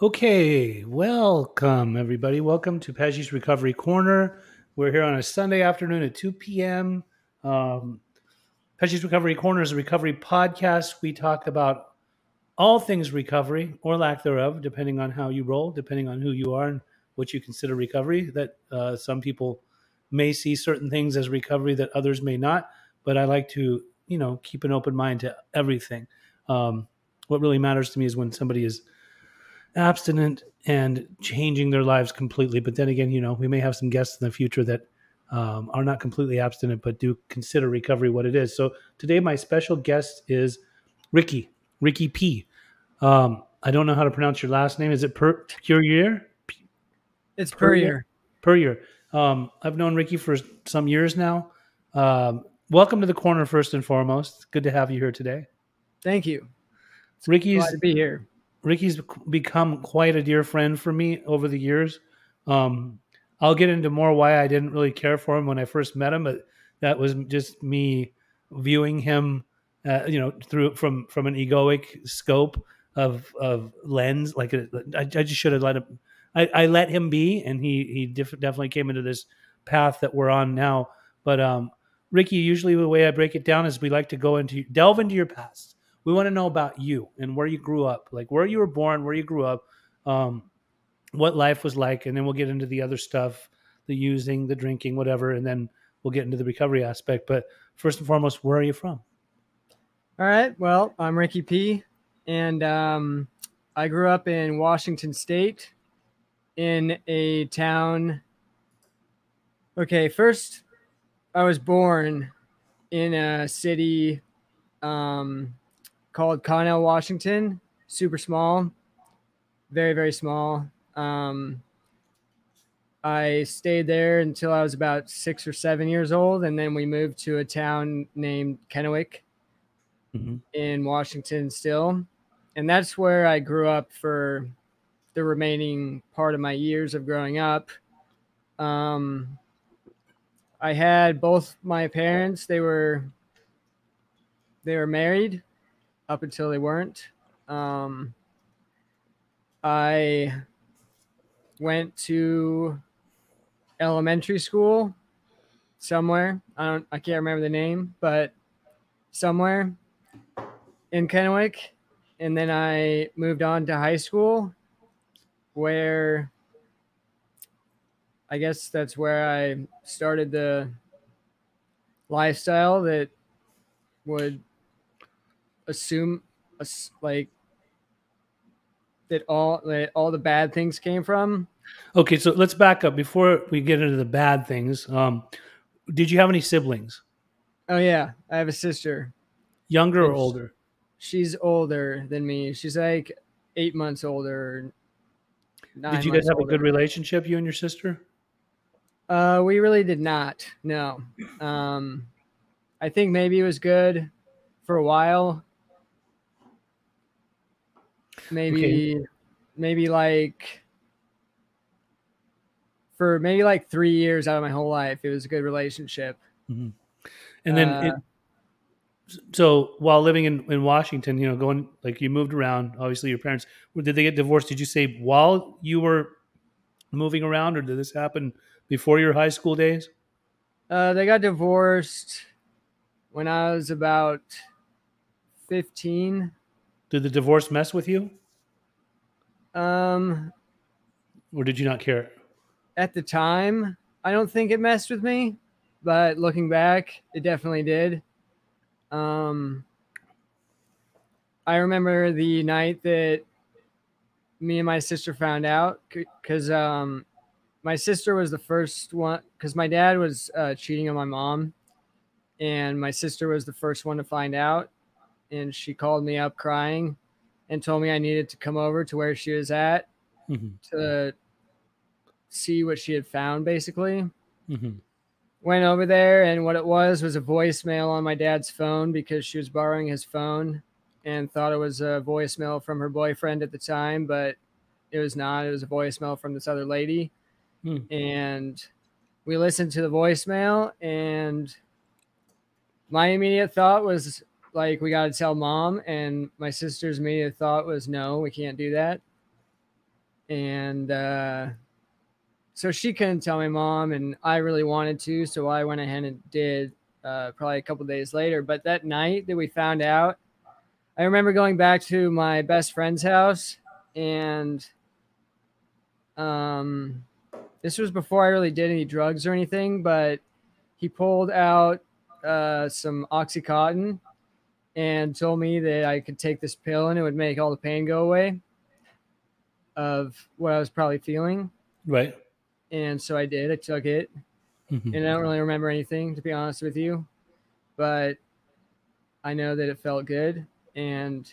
Okay, welcome everybody. Welcome to Pesci's Recovery Corner. We're here on a Sunday afternoon at 2 p.m. Um, Pesci's Recovery Corner is a recovery podcast. We talk about all things recovery or lack thereof, depending on how you roll, depending on who you are and what you consider recovery. That uh, some people may see certain things as recovery that others may not, but I like to, you know, keep an open mind to everything. Um, what really matters to me is when somebody is abstinent and changing their lives completely. But then again, you know, we may have some guests in the future that um, are not completely abstinent, but do consider recovery what it is. So today, my special guest is Ricky, Ricky P. Um, I don't know how to pronounce your last name. Is it per Puryear? It's per year. Puryear. Um, I've known Ricky for some years now. Um, welcome to the corner, first and foremost. Good to have you here today. Thank you. Ricky's Glad to be here. Ricky's become quite a dear friend for me over the years. Um, I'll get into more why I didn't really care for him when I first met him, but that was just me viewing him, uh, you know, through from from an egoic scope of of lens. Like a, I, I just should have let him. I, I let him be, and he he def- definitely came into this path that we're on now. But um, Ricky, usually the way I break it down is we like to go into delve into your past we want to know about you and where you grew up, like where you were born, where you grew up, um, what life was like, and then we'll get into the other stuff, the using, the drinking, whatever, and then we'll get into the recovery aspect. But first and foremost, where are you from? All right. Well, I'm Ricky P, and um, I grew up in Washington State, in a town. Okay, first, I was born in a city um, called Connell, Washington. Super small, very very small. Um, I stayed there until I was about six or seven years old, and then we moved to a town named Kennewick mm-hmm. in Washington still, and that's where I grew up for the remaining part of my years of growing up. Um, I had both my parents; they were they were married, up until they weren't. Um, I went to elementary school somewhere. I don't I can't remember the name, but somewhere in Kennewick. And then I moved on to high school where I guess that's where I started the lifestyle that would assume us like that all that all the bad things came from. Okay, so let's back up before we get into the bad things. Um, did you have any siblings? Oh yeah, I have a sister. Younger or older? She's older than me. She's like eight months older. Did you guys have older. a good relationship, you and your sister? Uh, we really did not. No. Um, I think maybe it was good for a while, maybe okay. maybe like for maybe like three years out of my whole life it was a good relationship mm-hmm. and then uh, it, so while living in, in washington you know going like you moved around obviously your parents did they get divorced did you say while you were moving around or did this happen before your high school days uh, they got divorced when i was about 15 did the divorce mess with you? Um, or did you not care? At the time, I don't think it messed with me, but looking back, it definitely did. Um, I remember the night that me and my sister found out because um, my sister was the first one because my dad was uh, cheating on my mom, and my sister was the first one to find out and she called me up crying and told me I needed to come over to where she was at mm-hmm. to see what she had found, basically. Mm-hmm. Went over there, and what it was was a voicemail on my dad's phone because she was borrowing his phone and thought it was a voicemail from her boyfriend at the time, but it was not. It was a voicemail from this other lady. Mm. And we listened to the voicemail, and my immediate thought was like we got to tell mom and my sister's immediate thought was no we can't do that and uh, so she couldn't tell my mom, and I really wanted to, so I went ahead and did. Uh, probably a couple days later, but that night that we found out, I remember going back to my best friend's house, and um, this was before I really did any drugs or anything, but he pulled out uh, some Oxycontin and told me that I could take this pill and it would make all the pain go away of what I was probably feeling. Right. And so I did. I took it. Mm-hmm. And I don't really remember anything, to be honest with you. But I know that it felt good. And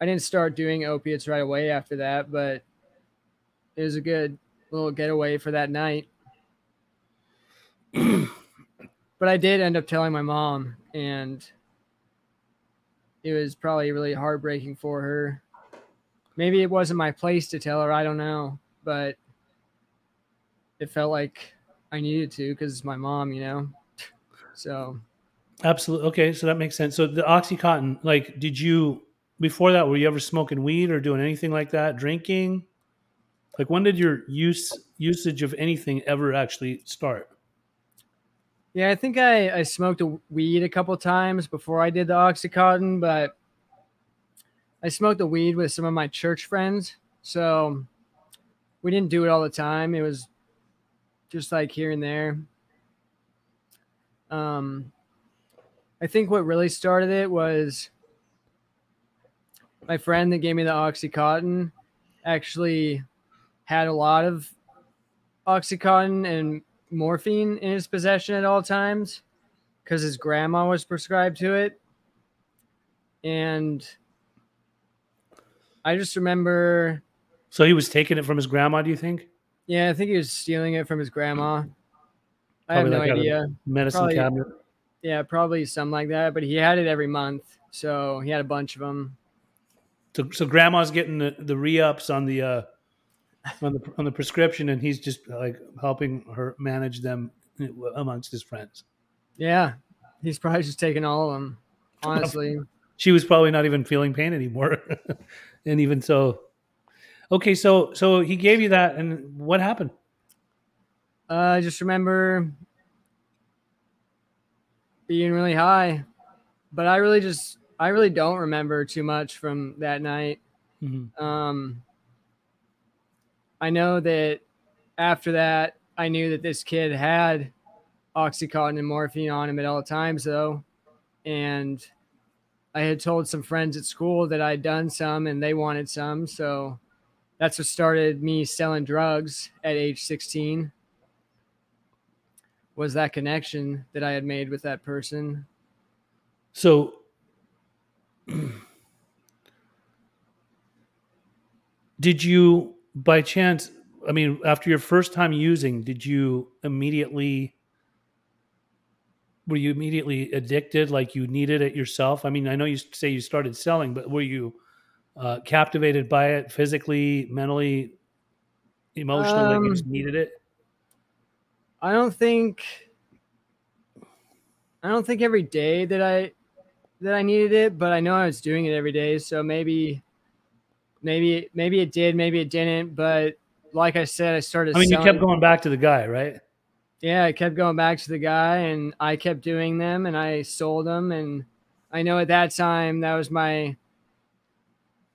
I didn't start doing opiates right away after that, but it was a good little getaway for that night. but I did end up telling my mom, and it was probably really heartbreaking for her. Maybe it wasn't my place to tell her, I don't know, but it felt like I needed to because it's my mom, you know? So. Absolutely. Okay. So that makes sense. So the Oxycontin, like, did you, before that, were you ever smoking weed or doing anything like that? Drinking? Like, when did your use usage of anything ever actually start? Yeah, I think I, I smoked a weed a couple times before I did the Oxycontin, but I smoked the weed with some of my church friends. So we didn't do it all the time. It was just like here and there. Um, I think what really started it was my friend that gave me the Oxycontin actually had a lot of Oxycontin and morphine in his possession at all times because his grandma was prescribed to it. And I just remember. So he was taking it from his grandma, do you think? Yeah, I think he was stealing it from his grandma. I have no like idea. Medicine probably, cabinet. Yeah, probably something like that. But he had it every month, so he had a bunch of them. So, so grandma's getting the, the re ups on the uh, on the on the prescription, and he's just like helping her manage them amongst his friends. Yeah, he's probably just taking all of them. Honestly, she was probably not even feeling pain anymore, and even so, okay. So so he gave you that, and what happened? Uh, I just remember being really high, but I really just I really don't remember too much from that night. Mm-hmm. Um, I know that after that, I knew that this kid had Oxycontin and morphine on him at all times, though. And I had told some friends at school that I'd done some and they wanted some. So that's what started me selling drugs at age 16 was that connection that I had made with that person. So did you by chance, I mean, after your first time using, did you immediately were you immediately addicted like you needed it yourself? I mean, I know you say you started selling, but were you uh, captivated by it physically, mentally, emotionally, um, like you just um, needed it? I don't think I don't think every day that I that I needed it, but I know I was doing it every day, so maybe maybe maybe it did, maybe it didn't. But like I said, I started. I mean, selling. you kept going back to the guy, right? Yeah, I kept going back to the guy, and I kept doing them, and I sold them, and I know at that time that was my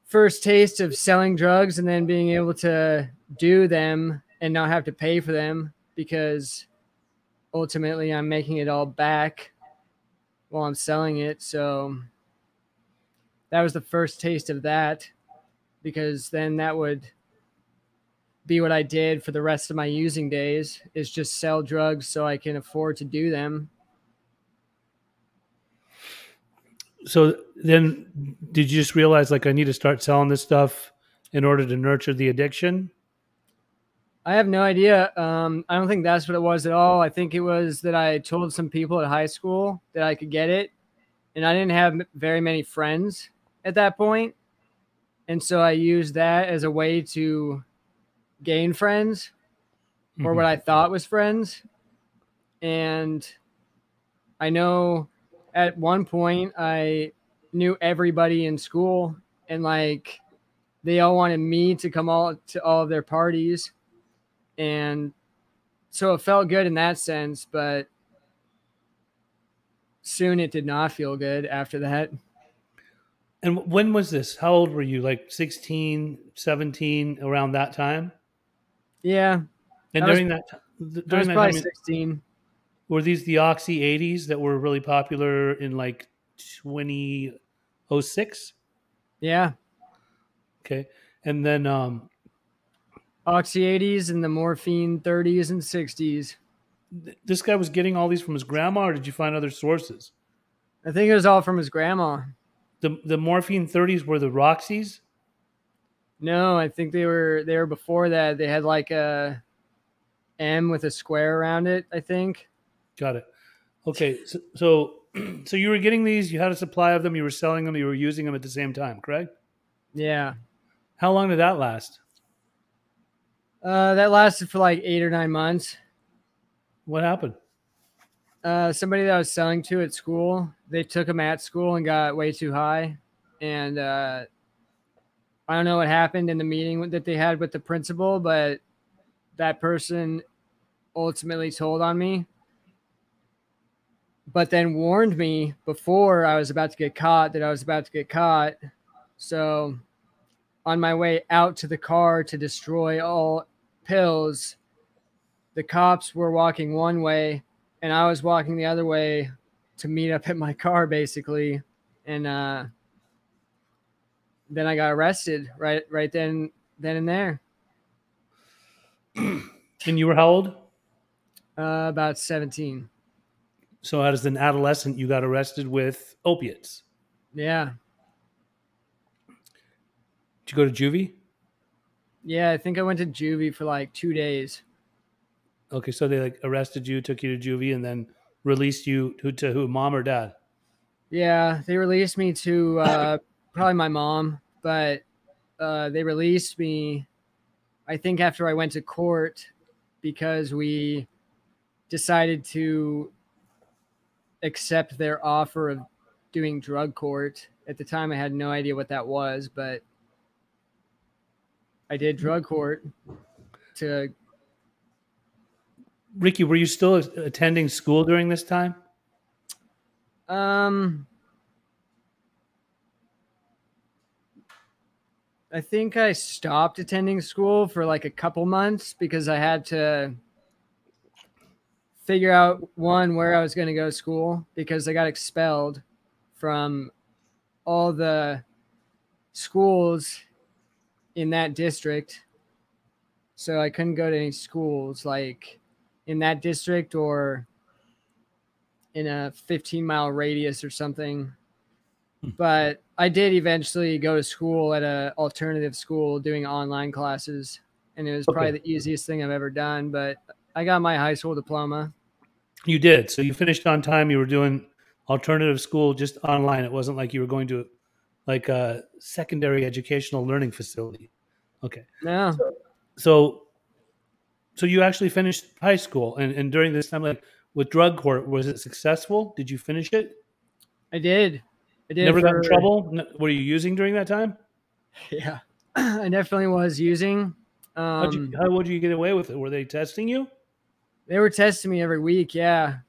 first taste of selling drugs, and then being able to do them and not have to pay for them because ultimately I'm making it all back while I'm selling it. So that was the first taste of that because then that would be what I did for the rest of my using days is just sell drugs so I can afford to do them. So then did you just realize like I need to start selling this stuff in order to nurture the addiction? I have no idea. Um, I don't think that's what it was at all. I think it was that I told some people at high school that I could get it, and I didn't have very many friends at that point. And so I used that as a way to gain friends mm-hmm. or what I thought was friends. And I know at one point I knew everybody in school and like they all wanted me to come all to all of their parties, and so it felt good in that sense. But soon it did not feel good after that. And when was this? How old were you? Like 16, 17, around that time? Yeah. And during was- that time, I during that probably time, 16. were these the Oxy 80s that were really popular in like 2006? Yeah. Okay. And then, um, Oxy 80s and the morphine 30s and 60s. th- this guy was getting all these from his grandma, or did you find other sources? I think it was all from his grandma. The, the morphine 30s were the Roxys? No, I think they were they were before that. They had like a M with a square around it, I think. Got it. Okay. So, so, so you were getting these, you had a supply of them, you were selling them, you were using them at the same time, correct? Yeah. How long did that last? Uh, that lasted for like eight or nine months. What happened? Uh, somebody that I was selling to at school, they took them at school and got way too high. And uh, I don't know what happened in the meeting that they had with the principal, but that person ultimately told on me. But then warned me before I was about to get caught that I was about to get caught. So on my way out to the car to destroy all pills, the cops were walking one way and I was walking the other way to meet up at my car basically. And uh then I got arrested right right then then and there. And you were how old? Uh about 17. So as an adolescent, you got arrested with opiates. Yeah. Did you go to juvie? Yeah, I think I went to juvie for like 2 days. Okay, so they like arrested you, took you to juvie, and then released you to, to who? Mom or dad? Yeah, they released me to uh, probably my mom, but uh, they released me, I think, after I went to court because we decided to accept their offer of doing drug court. At the time, I had no idea what that was, but I did drug court to Ricky, were you still attending school during this time? Um, I think I stopped attending school for like a couple months because I had to figure out one where I was going to go to school because I got expelled from all the schools in that district. So I couldn't go to any schools like in that district or in a 15 mile radius or something. Hmm. But I did eventually go to school at a alternative school doing online classes, and it was probably Okay. the easiest thing I've ever done. But I got my high school diploma. You did. So you finished on time. You were doing alternative school just online. It wasn't like you were going to like a secondary educational learning facility. Okay. No, So so you actually finished high school and, and during this time like with drug court, was it successful? Did you finish it? I did. I did. Never got in trouble? Were you using during that time? Yeah, I definitely was using. How'd you, Um, how would you get away with it? Were they testing you? they were testing me every week. Yeah.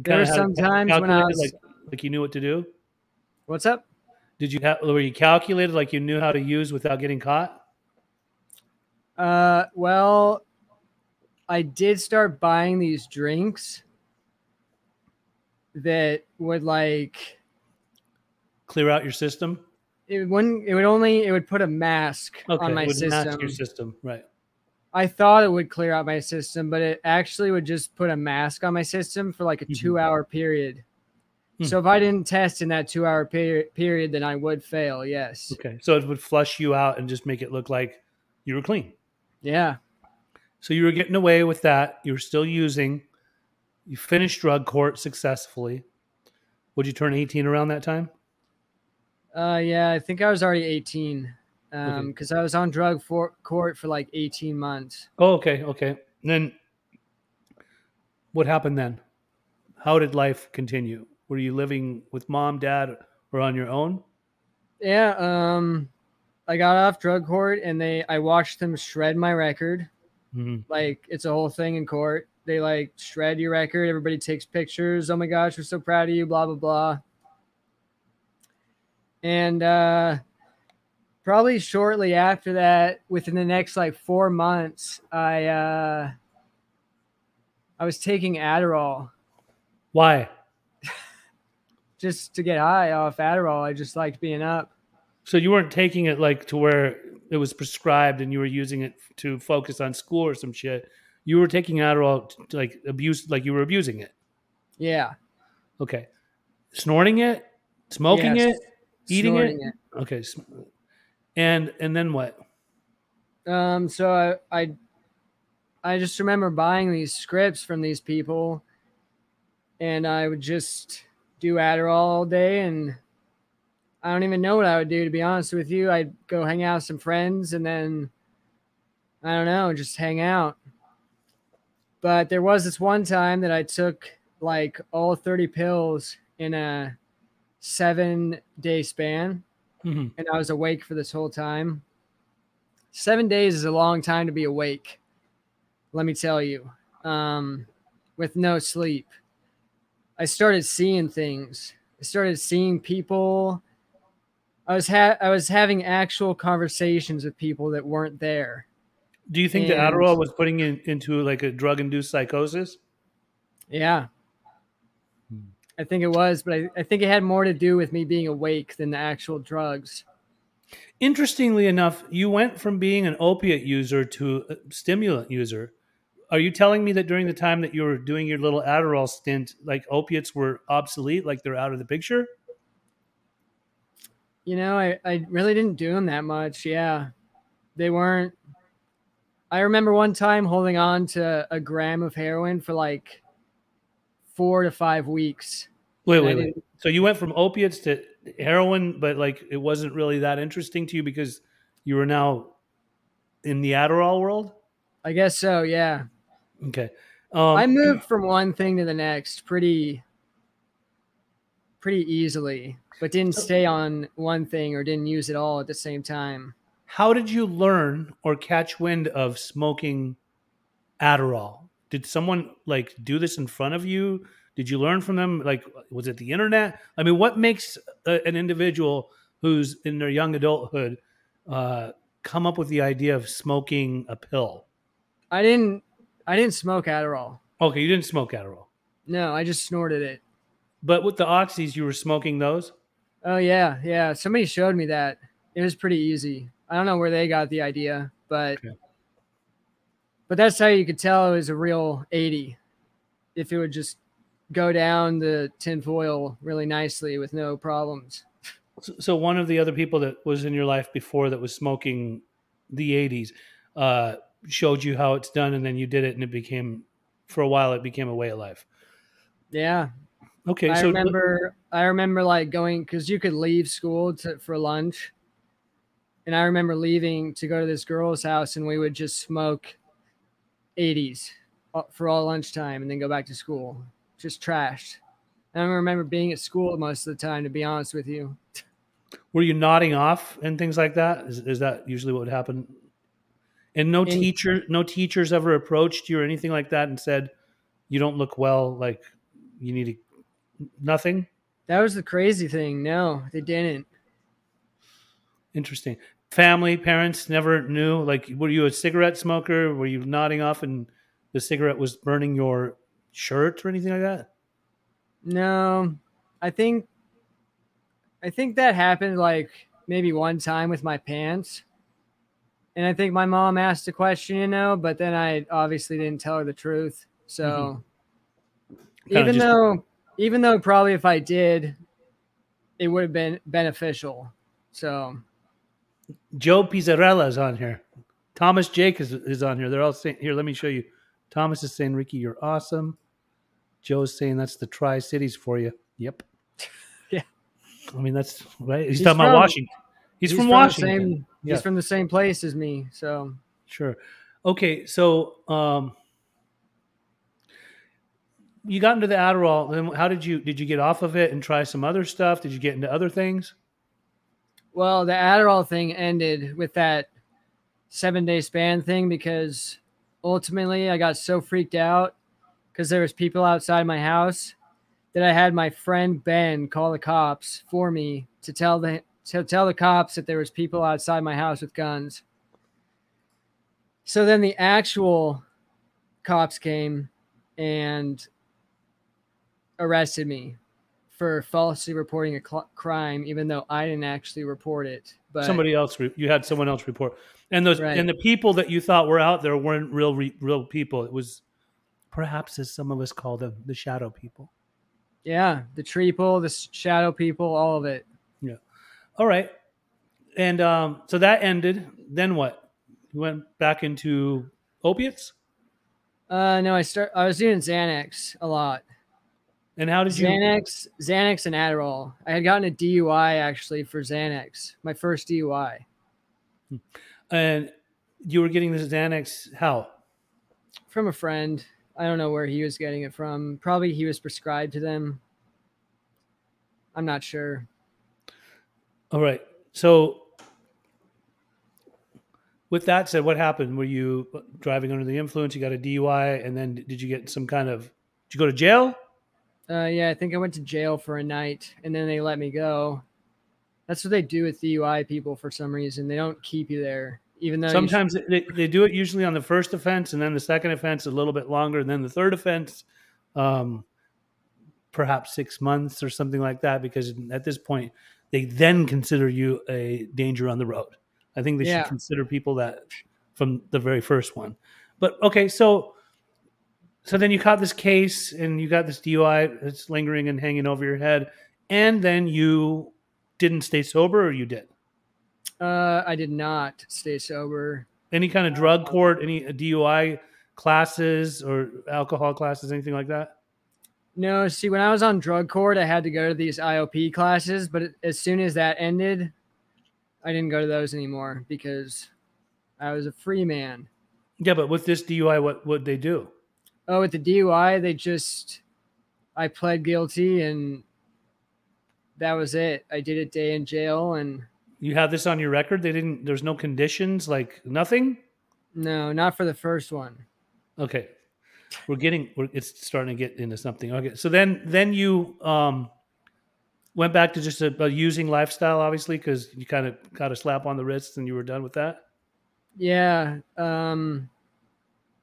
There were some times when I was. like, like you knew what to do. What's up? Did you have were you calculated like you knew how to use without getting caught? Uh, well, I did start buying these drinks that would like Clear out your system. it wouldn't it would only it would put a mask Okay, on my it would mask system. your system, right? I thought it would clear out my system, but it actually would just put a mask on my system for like a Mhm. two hour period. Hmm. So if I didn't test in that two hour period, then I would fail. Yes. Okay, so it would flush you out and just make it look like you were clean. Yeah. So you were getting away with that. You were still using. You finished drug court successfully. Would you turn 18 around that time? Uh, yeah. I think I was already 18 um, Okay. because I was on drug for- court for like 18 months. Oh, okay, okay. And then what happened then? How did life continue? Were you living with mom, dad, or on your own? Yeah. Um, I got off drug court and they I watched them shred my record. Mhm. Like it's a whole thing in court. They like shred your record. Everybody takes pictures. Oh my gosh, we're so proud of you. Blah blah blah. And uh, probably shortly after that, within the next like four months, I uh, I was taking Adderall Why? just to get high off Adderall. I just liked being up. So you weren't taking it like to where it was prescribed and you were using it to focus on school or some shit. You were taking Adderall to, like abuse, like you were abusing it. Yeah, Okay. Snorting it, smoking Yes. it, eating it? Snorting Okay. And and then what? Um, so I, I, I just remember buying these scripts from these people, and I would just do Adderall all day, and I don't even know what I would do to be honest with you. I'd go hang out with some friends, and then I don't know, just hang out. But there was this one time that I took like all 30 pills in a seven day span Mhm. and I was awake for this whole time. Seven days is a long time to be awake. Let me tell you, um, with no sleep. I started seeing things. I started seeing people. I was ha- I was having actual conversations with people that weren't there. Do you think the Adderall was putting you into like a drug induced psychosis? Yeah. Hmm. I think it was, but I, I think it had more to do with me being awake than the actual drugs. Interestingly enough, you went from being an opiate user to a stimulant user. Are you telling me that during the time that you were doing your little Adderall stint, like opiates were obsolete, like they're out of the picture? You know, I, I really didn't do them that much. Yeah. They weren't. I remember one time holding on to a gram of heroin for like four to five weeks. Wait, wait, wait. So you went from opiates to heroin, but like it wasn't really that interesting to you because you were now in the Adderall world? I guess so. Yeah. Okay. Um, I moved from one thing to the next pretty, pretty easily, but didn't stay on one thing or didn't use it all at the same time. How did you learn or catch wind of smoking Adderall? Did someone like do this in front of you? Did you learn from them? Like, was it the internet? I mean, what makes a, an individual who's in their young adulthood uh, come up with the idea of smoking a pill? I didn't, I didn't smoke Adderall. Okay, you didn't smoke Adderall, No, I just snorted it. But with the oxys, you were smoking those. Oh yeah, yeah. Somebody showed me that. It was pretty easy. I don't know where they got the idea, but Okay. but that's how you could tell it was a real 80. If it would just go down the tinfoil really nicely with no problems. So, so one of the other people that was in your life before that was smoking the 80s uh, showed you how it's done, and then you did it, and it became, for a while, it became a way of life. Yeah. Okay, I so remember I remember like going cuz you could leave school to for lunch. And I remember leaving to go to this girl's house and we would just smoke 80s uh, for all lunchtime and then go back to school. Just trashed. I remember being at school most of the time, to be honest with you. were you nodding off and things like that? Is, is that usually what would happen? And no In- teacher, no teachers ever approached you or anything like that and said, "You don't look well. Like you need to." Nothing. That was the crazy thing. No, they didn't. Interesting. Family, parents never knew. Like, were you a cigarette smoker? Were you nodding off and the cigarette was burning your shirt or anything like that? No, I think I think that happened like maybe one time with my pants. And I think my mom asked a question, you know, but then I obviously didn't tell her the truth. So mm-hmm. Kinda even though even though probably if I did, it would have been beneficial. So Joe Pizzarella is on here. Thomas Jake is, is on here. They're all saying, here, let me show you. Thomas is saying, Ricky, you're awesome. Joe's saying that's the Tri Cities for you. Yep. Yeah. I mean, that's right. He's, He's talking about Washington. He's, from, the Washington. same- Yeah. He's from the same place as me. So Sure. Okay, so um, you got into the Adderall. Then how did you did you get off of it and try some other stuff? Did you get into other things? Well, the Adderall thing ended with that seven day span thing because ultimately I got so freaked out because there was people outside my house that I had my friend Ben call the cops for me to tell the to tell the cops that there was people outside my house with guns. So then the actual cops came and arrested me for falsely reporting a cl- crime, even though I didn't actually report it. But Somebody else, re- you had someone else report, and those Right. and the people that you thought were out there weren't real, re, real people. It was perhaps, as some of us call them, the shadow people. yeah, the treeple, the shadow people, all of it. Yeah. All right, and um, so that ended. Then what? You went back into opiates, Uh, no, I start. I was doing Xanax a lot. And how did you? Xanax, Xanax, and Adderall. I had gotten a DUI actually for Xanax, my first DUI hmm. And you were getting this Xanax. How? from a friend. I don't know where he was getting it from. Probably he was prescribed to them. I'm not sure. All right. So, with that said, what happened? Were you driving under the influence? You got a DUI, and then did you get some kind of? Did you go to jail? Uh, yeah, I think I went to jail for a night and then they let me go. That's what they do with DUI people for some reason. They don't keep you there, even though you should- Sometimes they, they do it usually on the first offense, and then the second offense a little bit longer, and then the third offense, um, perhaps six months or something like that. Because at this point, they then consider you a danger on the road. I think they Yeah. should consider people that from the very first one. But okay, so so then you caught this case, and you got this DUI that's lingering and hanging over your head, and then you didn't stay sober, or you did. uh, I did not stay sober. Any kind of drug court, any DUI classes or alcohol classes, anything like that? No, see, when I was on drug court, I had to go to these IOP classes, but as soon as that ended, I didn't go to those anymore because I was a free man. Yeah, but with this DUI, what would they do? Oh, with the DUI, they just, I pled guilty and that was it. I did a day in jail and You have this on your record. They didn't. There's no conditions, like nothing. no, not for the first one. Okay, we're getting. We're, it's starting to get into something. Okay, so then then you um went back to just a, a using lifestyle, obviously, because you kind of got a slap on the wrist and you were done with that. Yeah. Um,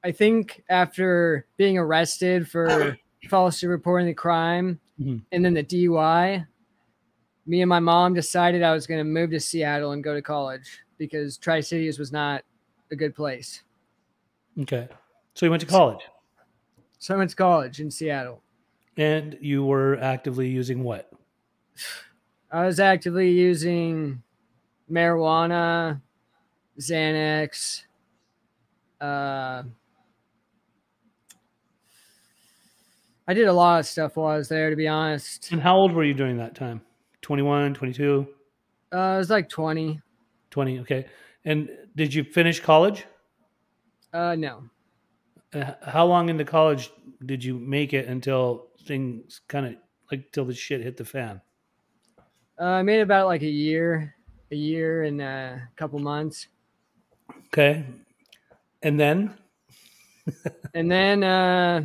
I think after being arrested for falsely reporting the crime Mhm. and then the DUI, me and my mom decided I was going to move to Seattle and go to college because Tri Cities was not a good place. Okay, so you went to college So I went to college in Seattle. and you were actively using what? I was actively using marijuana, Xanax, uh, I did a lot of stuff while I was there, to be honest. And how old were you during that time? 21, 22, Uh, I was like 20. 20. Okay. And did you finish college? Uh, no. Uh, How long into college did you make it until things kind of like till the shit hit the fan? Uh, I made about like a year, a year and a couple months. Okay. And then, And then uh,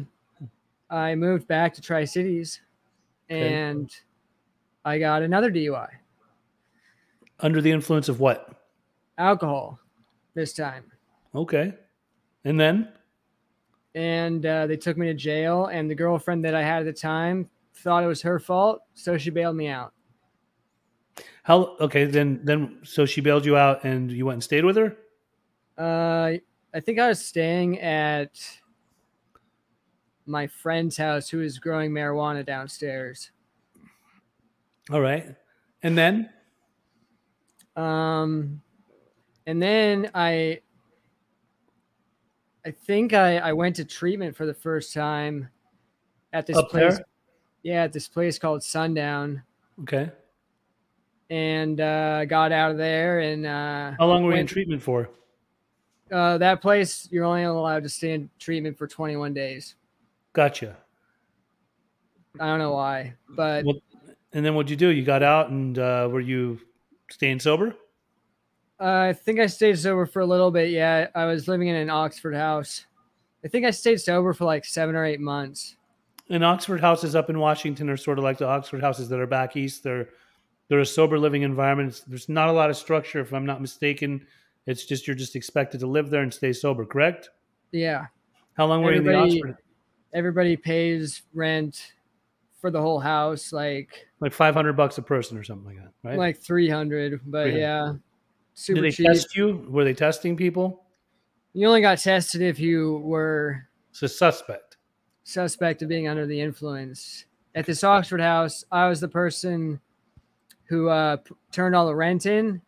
I moved back to Tri Cities Okay. and I got another DUI, under the influence of what? alcohol this time. Okay. And then, and uh, they took me to jail. And the girlfriend that I had at the time thought it was her fault, so she bailed me out. how, okay, then, then, so she bailed you out and you went and stayed with her? Uh, I think I was staying at my friend's house who was growing marijuana downstairs. All right. And then, Um, and then I, I think I, I went to treatment for the first time at this Up place. there? Yeah, at this place called Sundown. okay. and uh, got out of there. And uh, How long were you in treatment for? uh, that place, you're only allowed to stay in treatment for 21 days. Gotcha. I don't know why, but Well, and then what'd you do? You got out and uh, were you Staying sober? Uh, I think I stayed sober for a little bit. Yeah, I was living in an Oxford house. I think I stayed sober for like seven or eight months. And Oxford houses up in Washington are sort of like the Oxford houses that are back east. They're they're a sober living environment. It's, there's not a lot of structure, if I'm not mistaken. It's just you're just expected to live there and stay sober, correct? Yeah. How long were you in the Oxford? Everybody pays rent for the whole house, like Like 500 bucks a person or something like that, right? like three hundred. But 300. yeah, super Did they cheap. test you? Were they testing people? You only got tested if you were It's a suspect. suspect of being under the influence. At this Oxford house, I was the person who uh, p- turned all the rent in,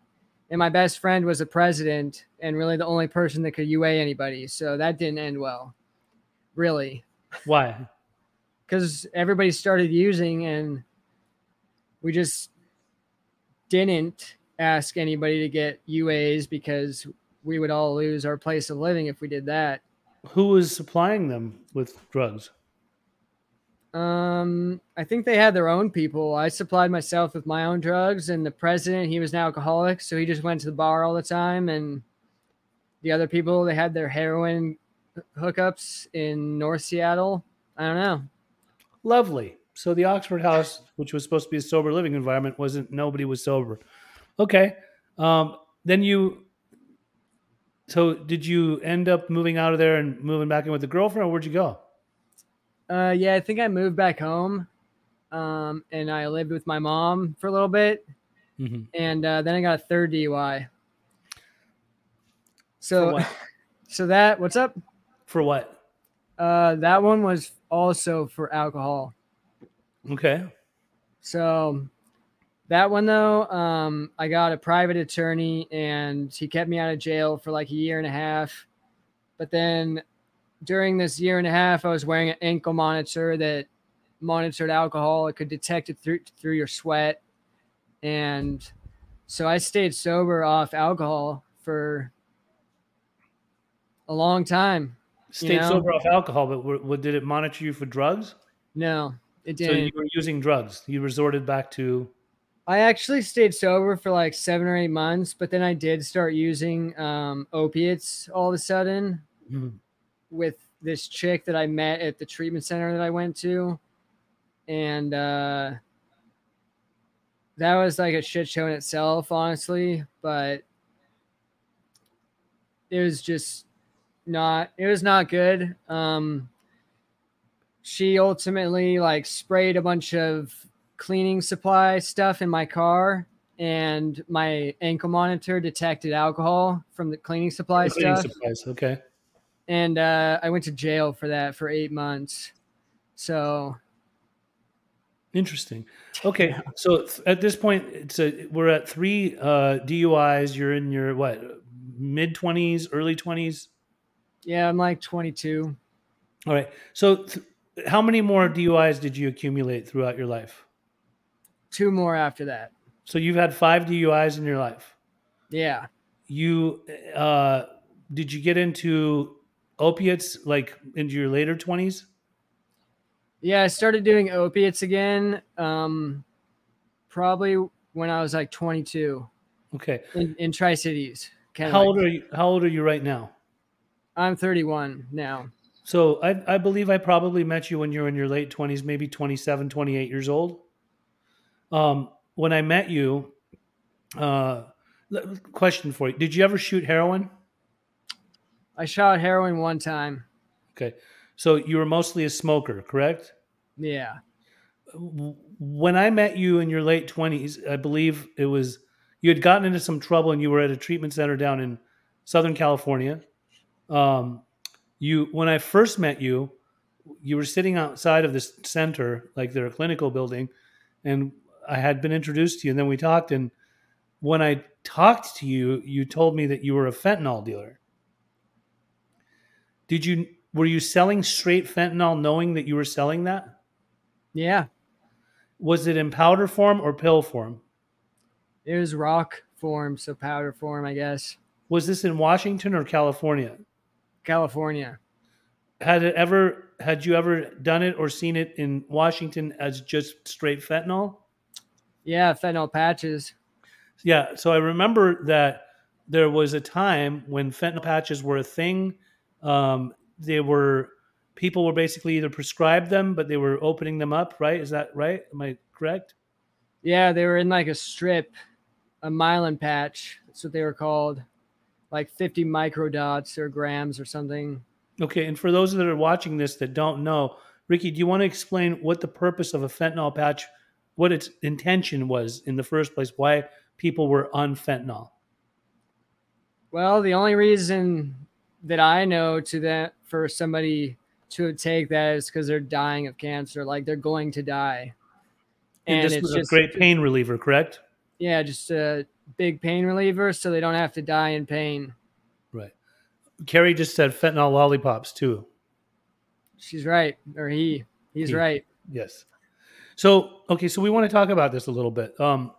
and my best friend was the president and really the only person that could UA anybody. So that didn't end well, really, Why? because everybody started using, and we just didn't ask anybody to get UAs because we would all lose our place of living if we did that. Who was supplying them with drugs? Um, I think they had their own people. I supplied myself with my own drugs, and the president, he was an alcoholic, so he just went to the bar all the time. And the other people, they had their heroin hookups in North Seattle. I don't know. Lovely. So the Oxford house, which was supposed to be a sober living environment, wasn't. Nobody was sober. Okay. Um, then you. So did you end up moving out of there and moving back in with the girlfriend, or where'd you go? Uh, yeah, I think I moved back home, um, and I lived with my mom for a little bit, Mm-hmm. and uh, then I got a third DUI. So, so that what's up? For what? Uh, that one was also for alcohol. Okay. So that one though, um, I got a private attorney and he kept me out of jail for like a year and a half. But then during this year and a half, I was wearing an ankle monitor that monitored alcohol. It could detect it through through your sweat. And so I stayed sober off alcohol for a long time. Stayed know? sober off alcohol, but what, did it monitor you for drugs? No, it didn't. So you were using drugs. You resorted back to. I actually stayed sober for like seven or eight months, but then I did start using um, opiates all of a sudden Mhm. with this chick that I met at the treatment center that I went to. And uh, that was like a shit show in itself, honestly. But it was just not, it was not good. Um, she ultimately like sprayed a bunch of cleaning supply stuff in my car and my ankle monitor detected alcohol from the cleaning supply Cleaning stuff supplies. Okay. and uh, i went to jail for that for eight months so Interesting. Okay, so at this point, it's a, we're at three uh, DUIs. You're in your what mid twenties, early twenties. Yeah i'm like 22 All right. So, th- how many more DUIs did you accumulate throughout your life? two more after that So you've had five DUIs in your life. yeah You uh, did you get into opiates like into your later twenties? yeah i started doing opiates again um, probably when i was like 22 Okay. in, in tri-cities Kennewick. How old are you? How old are you right now? I'm 31 now So I, I believe I probably met you when you were in your late 20s, maybe 27, 28 years old. Um, when I met you, uh, question for you. Did you ever shoot heroin? i shot heroin one time Okay. So you were mostly a smoker, correct? yeah When I met you in your late 20s, I believe it was you had gotten into some trouble and you were at a treatment center down in Southern California. Um, you when I first met you, you were sitting outside of this center, like their clinical building, and I had been introduced to you, and then we talked. And when I talked to you, you told me that you were a fentanyl dealer. Did you were you selling straight fentanyl, knowing that you were selling that? yeah Was it in powder form or pill form? it was rock form so powder form i guess Was this in Washington or California? California Had it ever had you ever done it or seen it in Washington as just straight fentanyl? yeah fentanyl patches Yeah, so I remember that there was a time when fentanyl patches were a thing. Um, they were people were basically either prescribed them, but they were opening them up. Right? Is that right? Am I correct? Yeah, they were in like a strip, a Mylan patch. That's what they were called, like 50 microdots or grams or something. Okay, and for those that are watching this that don't know, Ricky, do you want to explain what the purpose of a fentanyl patch, what its intention was in the first place, why people were on fentanyl? Well, the only reason that I know to that for somebody to take that is because they're dying of cancer, like they're going to die. And, and this was a great pain reliever, correct? Yeah, just a big pain reliever, so they don't have to die in pain. Right. Carrie just said fentanyl lollipops too. She's right, or he. He's he, right. Yes. So okay, so we want to talk about this a little bit. Um,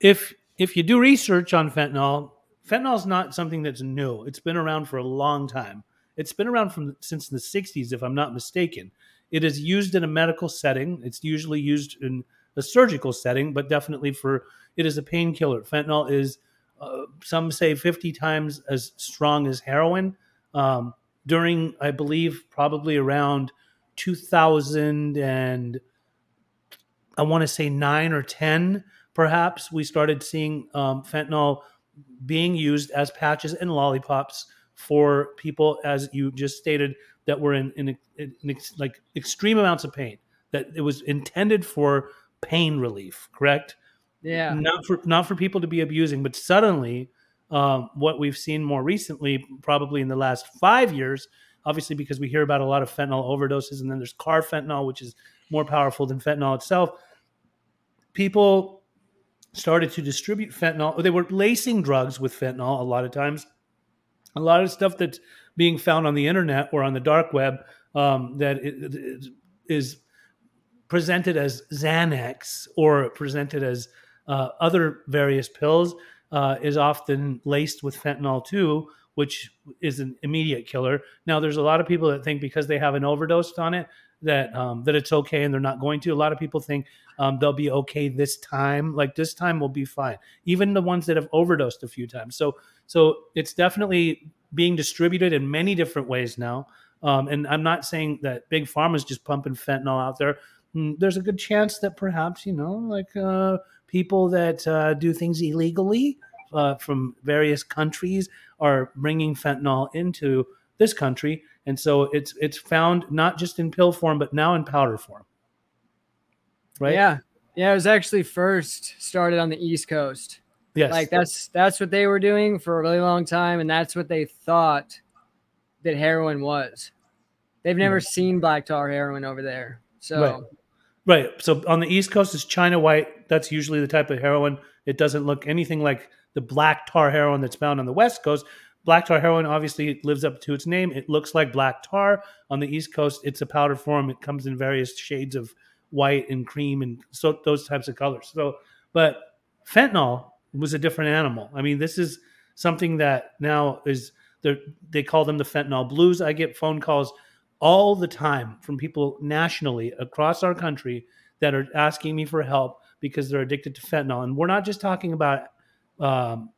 if if you do research on fentanyl, fentanyl is not something that's new. It's been around for a long time. It's been around from since the '60s, if I'm not mistaken. It is used in a medical setting. It's usually used in a surgical setting, but definitely for it is a painkiller. Fentanyl is uh, some say 50 times as strong as heroin. Um, during, I believe, probably around 2000 and I want to say nine or 10, perhaps, we started seeing um, fentanyl being used as patches and lollipops for people, as you just stated, that were in, in, in, in like extreme amounts of pain. That it was intended for pain relief, correct? Yeah. Not for not for people to be abusing, but suddenly, um, what we've seen more recently, probably in the last five years, obviously because we hear about a lot of fentanyl overdoses, and then there's carfentanil, which is more powerful than fentanyl itself. People started to distribute fentanyl. They were lacing drugs with fentanyl a lot of times. A lot of stuff that's being found on the internet or on the dark web um, that is presented as Xanax or presented as uh, other various pills uh, is often laced with fentanyl too, which is an immediate killer. Now, there's a lot of people that think because they have an overdose on it that um, that it's okay and they're not going to. A lot of people think um, they'll be okay this time. Like this time will be fine. Even the ones that have overdosed a few times. So so it's definitely being distributed in many different ways now. Um, and I'm not saying that big pharma is just pumping fentanyl out there. Mm, there's a good chance that perhaps you know, like uh, people that uh, do things illegally uh, from various countries are bringing fentanyl into this country, and so it's it's found not just in pill form, but now in powder form. Right? Yeah, yeah. It was actually first started on the East Coast. Yes. Like that's that's what they were doing for a really long time, and that's what they thought that heroin was. They've never mm-hmm. seen black tar heroin over there. So right. Right. So on the East Coast is China white. That's usually the type of heroin. It doesn't look anything like the black tar heroin that's found on the West Coast. Black tar heroin obviously lives up to its name. It looks like black tar. On the East Coast, it's a powder form. It comes in various shades of white and cream and so those types of colors. So, but fentanyl was a different animal. I mean, this is something that now is they call them the fentanyl blues. I get phone calls all the time from people nationally across our country that are asking me for help because they're addicted to fentanyl. And we're not just talking about um,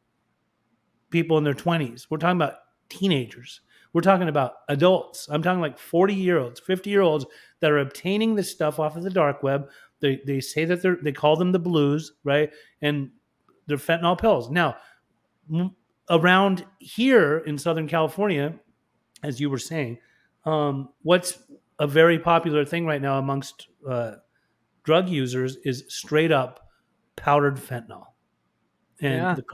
people in their 20s, we're talking about teenagers. We're talking about adults. I'm talking like 40 year olds, 50 year olds that are obtaining this stuff off of the dark web. They, they say that they're, they call them the blues, right? And they're fentanyl pills. Now, m- around here in Southern California, as you were saying, um, what's a very popular thing right now amongst uh, drug users is straight up powdered fentanyl. And yeah. the,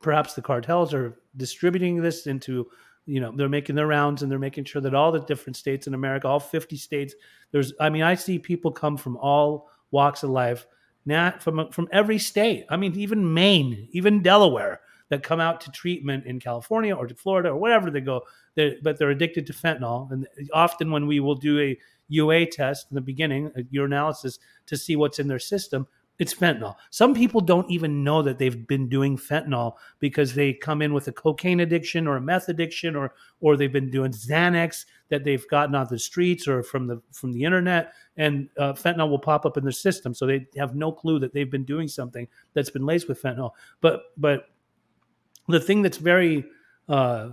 perhaps the cartels are distributing this into, you know, they're making their rounds and they're making sure that all the different states in America, all 50 states, there's, I mean, I see people come from all walks of life not from from every state. I mean, even Maine, even Delaware, that come out to treatment in California or to Florida or wherever they go, they're, but they're addicted to fentanyl. And often, when we will do a UA test in the beginning, a urinalysis to see what's in their system, It's fentanyl. Some people don't even know that they've been doing fentanyl because they come in with a cocaine addiction or a meth addiction or or they've been doing Xanax that they've gotten off the streets or from the from the internet and uh, fentanyl will pop up in their system so they have no clue that they've been doing something that's been laced with fentanyl. But but the thing that's very uh,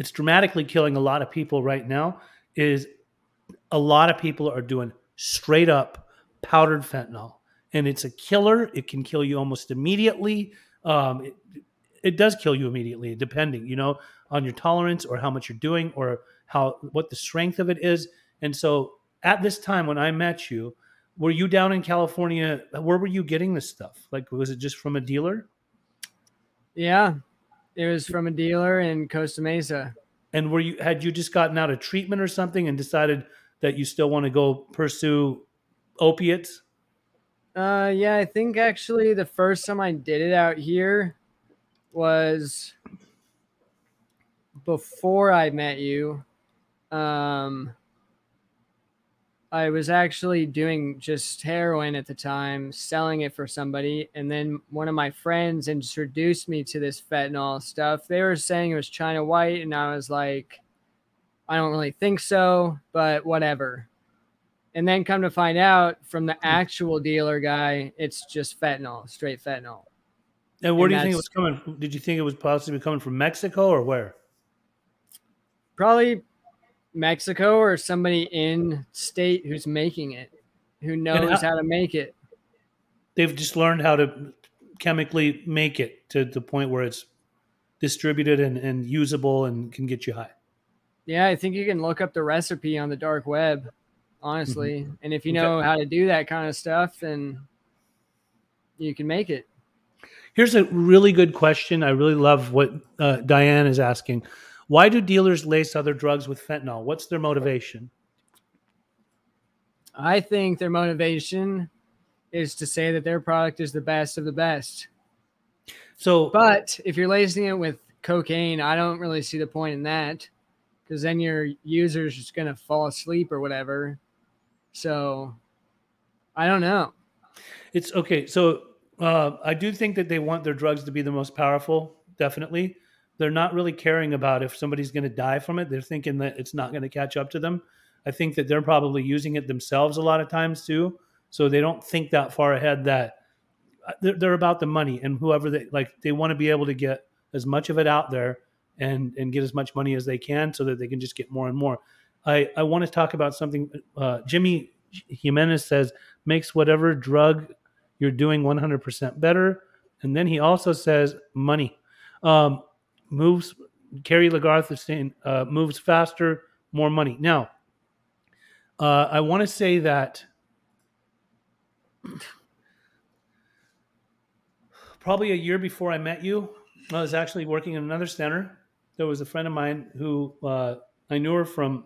it's dramatically killing a lot of people right now is a lot of people are doing straight up powdered fentanyl and it's a killer. It can kill you almost immediately. Um, it, it does kill you immediately, depending, you know, on your tolerance or how much you're doing or how what the strength of it is. And so, at this time when I met you, were you down in California? Where were you getting this stuff? Like, was it just from a dealer? Yeah, it was from a dealer in Costa Mesa. And were you had you just gotten out of treatment or something and decided that you still want to go pursue opiates? Uh, yeah, I think actually the first time I did it out here was before I met you. Um, I was actually doing just heroin at the time, selling it for somebody, and then one of my friends introduced me to this fentanyl stuff. They were saying it was China White, and I was like, I don't really think so, but whatever. And then come to find out from the hmm. actual dealer guy, it's just fentanyl, straight fentanyl. And where and do you think it was coming? From? Did you think it was possibly coming from Mexico or where? Probably Mexico or somebody in state who's making it, who knows how, how to make it. They've just learned how to chemically make it to the point where it's distributed and, and usable and can get you high. Yeah, I think you can look up the recipe on the dark web honestly. Mm-hmm. And if you know okay. how to do that kind of stuff, then you can make it. Here's a really good question. I really love what uh, Diane is asking. Why do dealers lace other drugs with fentanyl? What's their motivation? I think their motivation is to say that their product is the best of the best. So, but if you're lacing it with cocaine, I don't really see the point in that because then your user's just going to fall asleep or whatever. So I don't know. It's okay. So uh, I do think that they want their drugs to be the most powerful. Definitely, they're not really caring about if somebody's going to die from it. They're thinking that it's not going to catch up to them. I think that they're probably using it themselves a lot of times too. So they don't think that far ahead. That uh, they're, they're about the money and whoever they like. They want to be able to get as much of it out there and and get as much money as they can so that they can just get more and more. I, I want to talk about something. Uh, Jimmy Jimenez says makes whatever drug you're doing 100% better. And then he also says money um, moves. Kerry Lagarth is saying uh, moves faster, more money. Now, uh, I want to say that probably a year before I met you, I was actually working in another center. There was a friend of mine who uh, I knew her from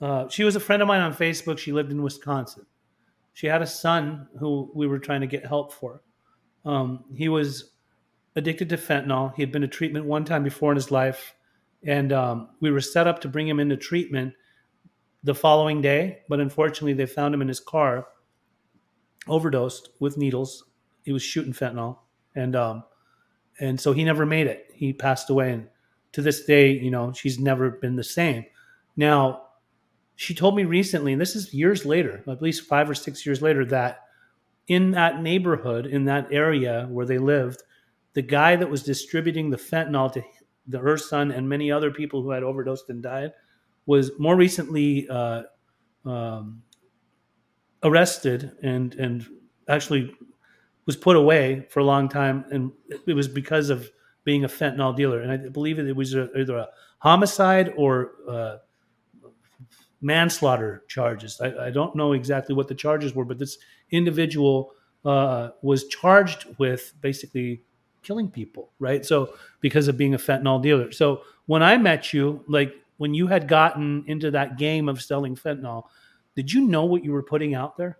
uh, she was a friend of mine on Facebook. She lived in Wisconsin. She had a son who we were trying to get help for. Um, he was addicted to fentanyl. He had been to treatment one time before in his life, and um, we were set up to bring him into treatment the following day. But unfortunately, they found him in his car, overdosed with needles. He was shooting fentanyl, and um, and so he never made it. He passed away, and to this day, you know, she's never been the same. Now, she told me recently, and this is years later, at least five or six years later, that in that neighborhood, in that area where they lived, the guy that was distributing the fentanyl to the her son and many other people who had overdosed and died was more recently uh, um, arrested and and actually was put away for a long time, and it was because of being a fentanyl dealer. And I believe it was either a homicide or uh, manslaughter charges. I, I, don't know exactly what the charges were, but this individual uh, was charged with basically killing people, right? So because of being a fentanyl dealer. So when I met you, like when you had gotten into that game of selling fentanyl, did you know what you were putting out there?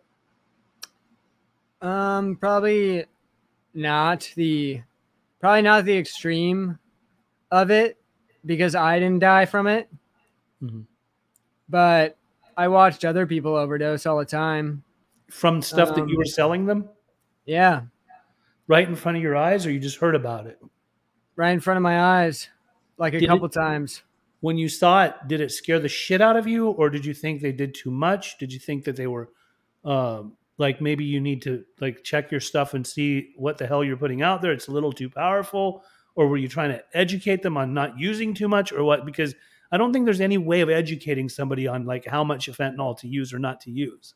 Um, probably not the probably not the extreme of it because I didn't die from it. Mm-hmm but I watched other people overdose all the time from stuff um, that you were um, selling them. Yeah, Right in front of your eyes, or you just heard about it? right in front of my eyes, like a Did it- couple times. When you saw it, did it scare the shit out of you, or did you think they did too much? Did you think that they were, um, like maybe you need to like check your stuff and see what the hell you're putting out there? It's a little too powerful, or were you trying to educate them on not using too much, or what? Because I don't think there's any way of educating somebody on like how much fentanyl to use or not to use.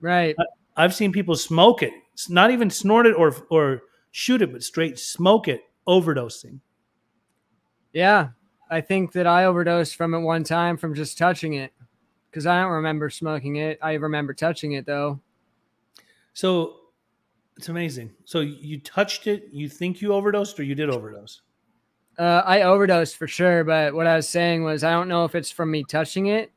Right. I've seen people smoke it, not even snort it or or shoot it, but straight smoke it, overdosing. Yeah. I think that I overdosed from it one time from just touching it because I don't remember smoking it. I remember touching it though. So it's amazing. So you touched it, you think you overdosed, or you did overdose? Uh, I overdosed for sure, but what I was saying was I don't know if it's from me touching it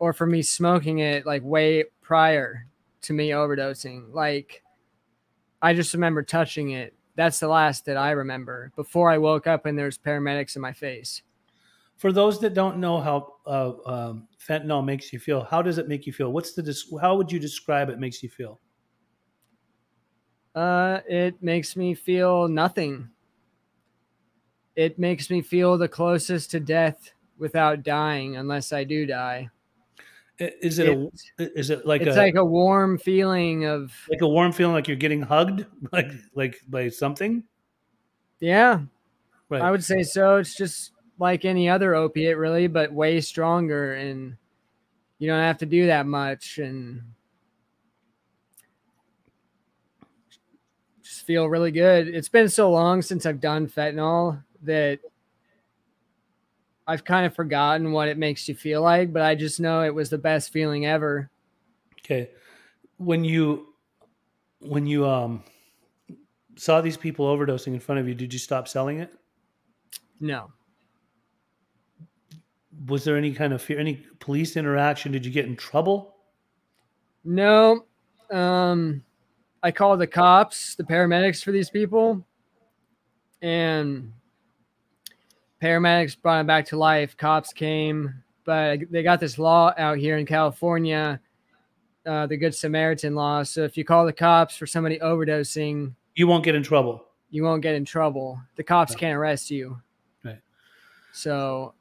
or from me smoking it like way prior to me overdosing. Like I just remember touching it. That's the last that I remember before I woke up and there's paramedics in my face. For those that don't know how uh, um, fentanyl makes you feel, how does it make you feel? What's the dis- how would you describe it makes you feel? Uh, it makes me feel nothing. It makes me feel the closest to death without dying, unless I do die. Is it It's, a, is it like it's a like a warm feeling of like a warm feeling like you're getting hugged like like by something? yeah. Right. I would say so. It's just like any other opiate, really, but way stronger, and you don't have to do that much, and just feel really good. It's been so long since I've done fentanyl that I've kind of forgotten what it makes you feel like, but I just know it was the best feeling ever. Okay. When you when you um saw these people overdosing in front of you, did you stop selling it? No, Was there any kind of fear, any police interaction? Did you get in trouble? no. Um, I called the cops, the paramedics for these people, and paramedics brought him back to life. Cops came, but they got this law out here in California, uh, the Good Samaritan law. So if you call the cops for somebody overdosing, You won't get in trouble. you won't get in trouble. The cops can't arrest you. Right. So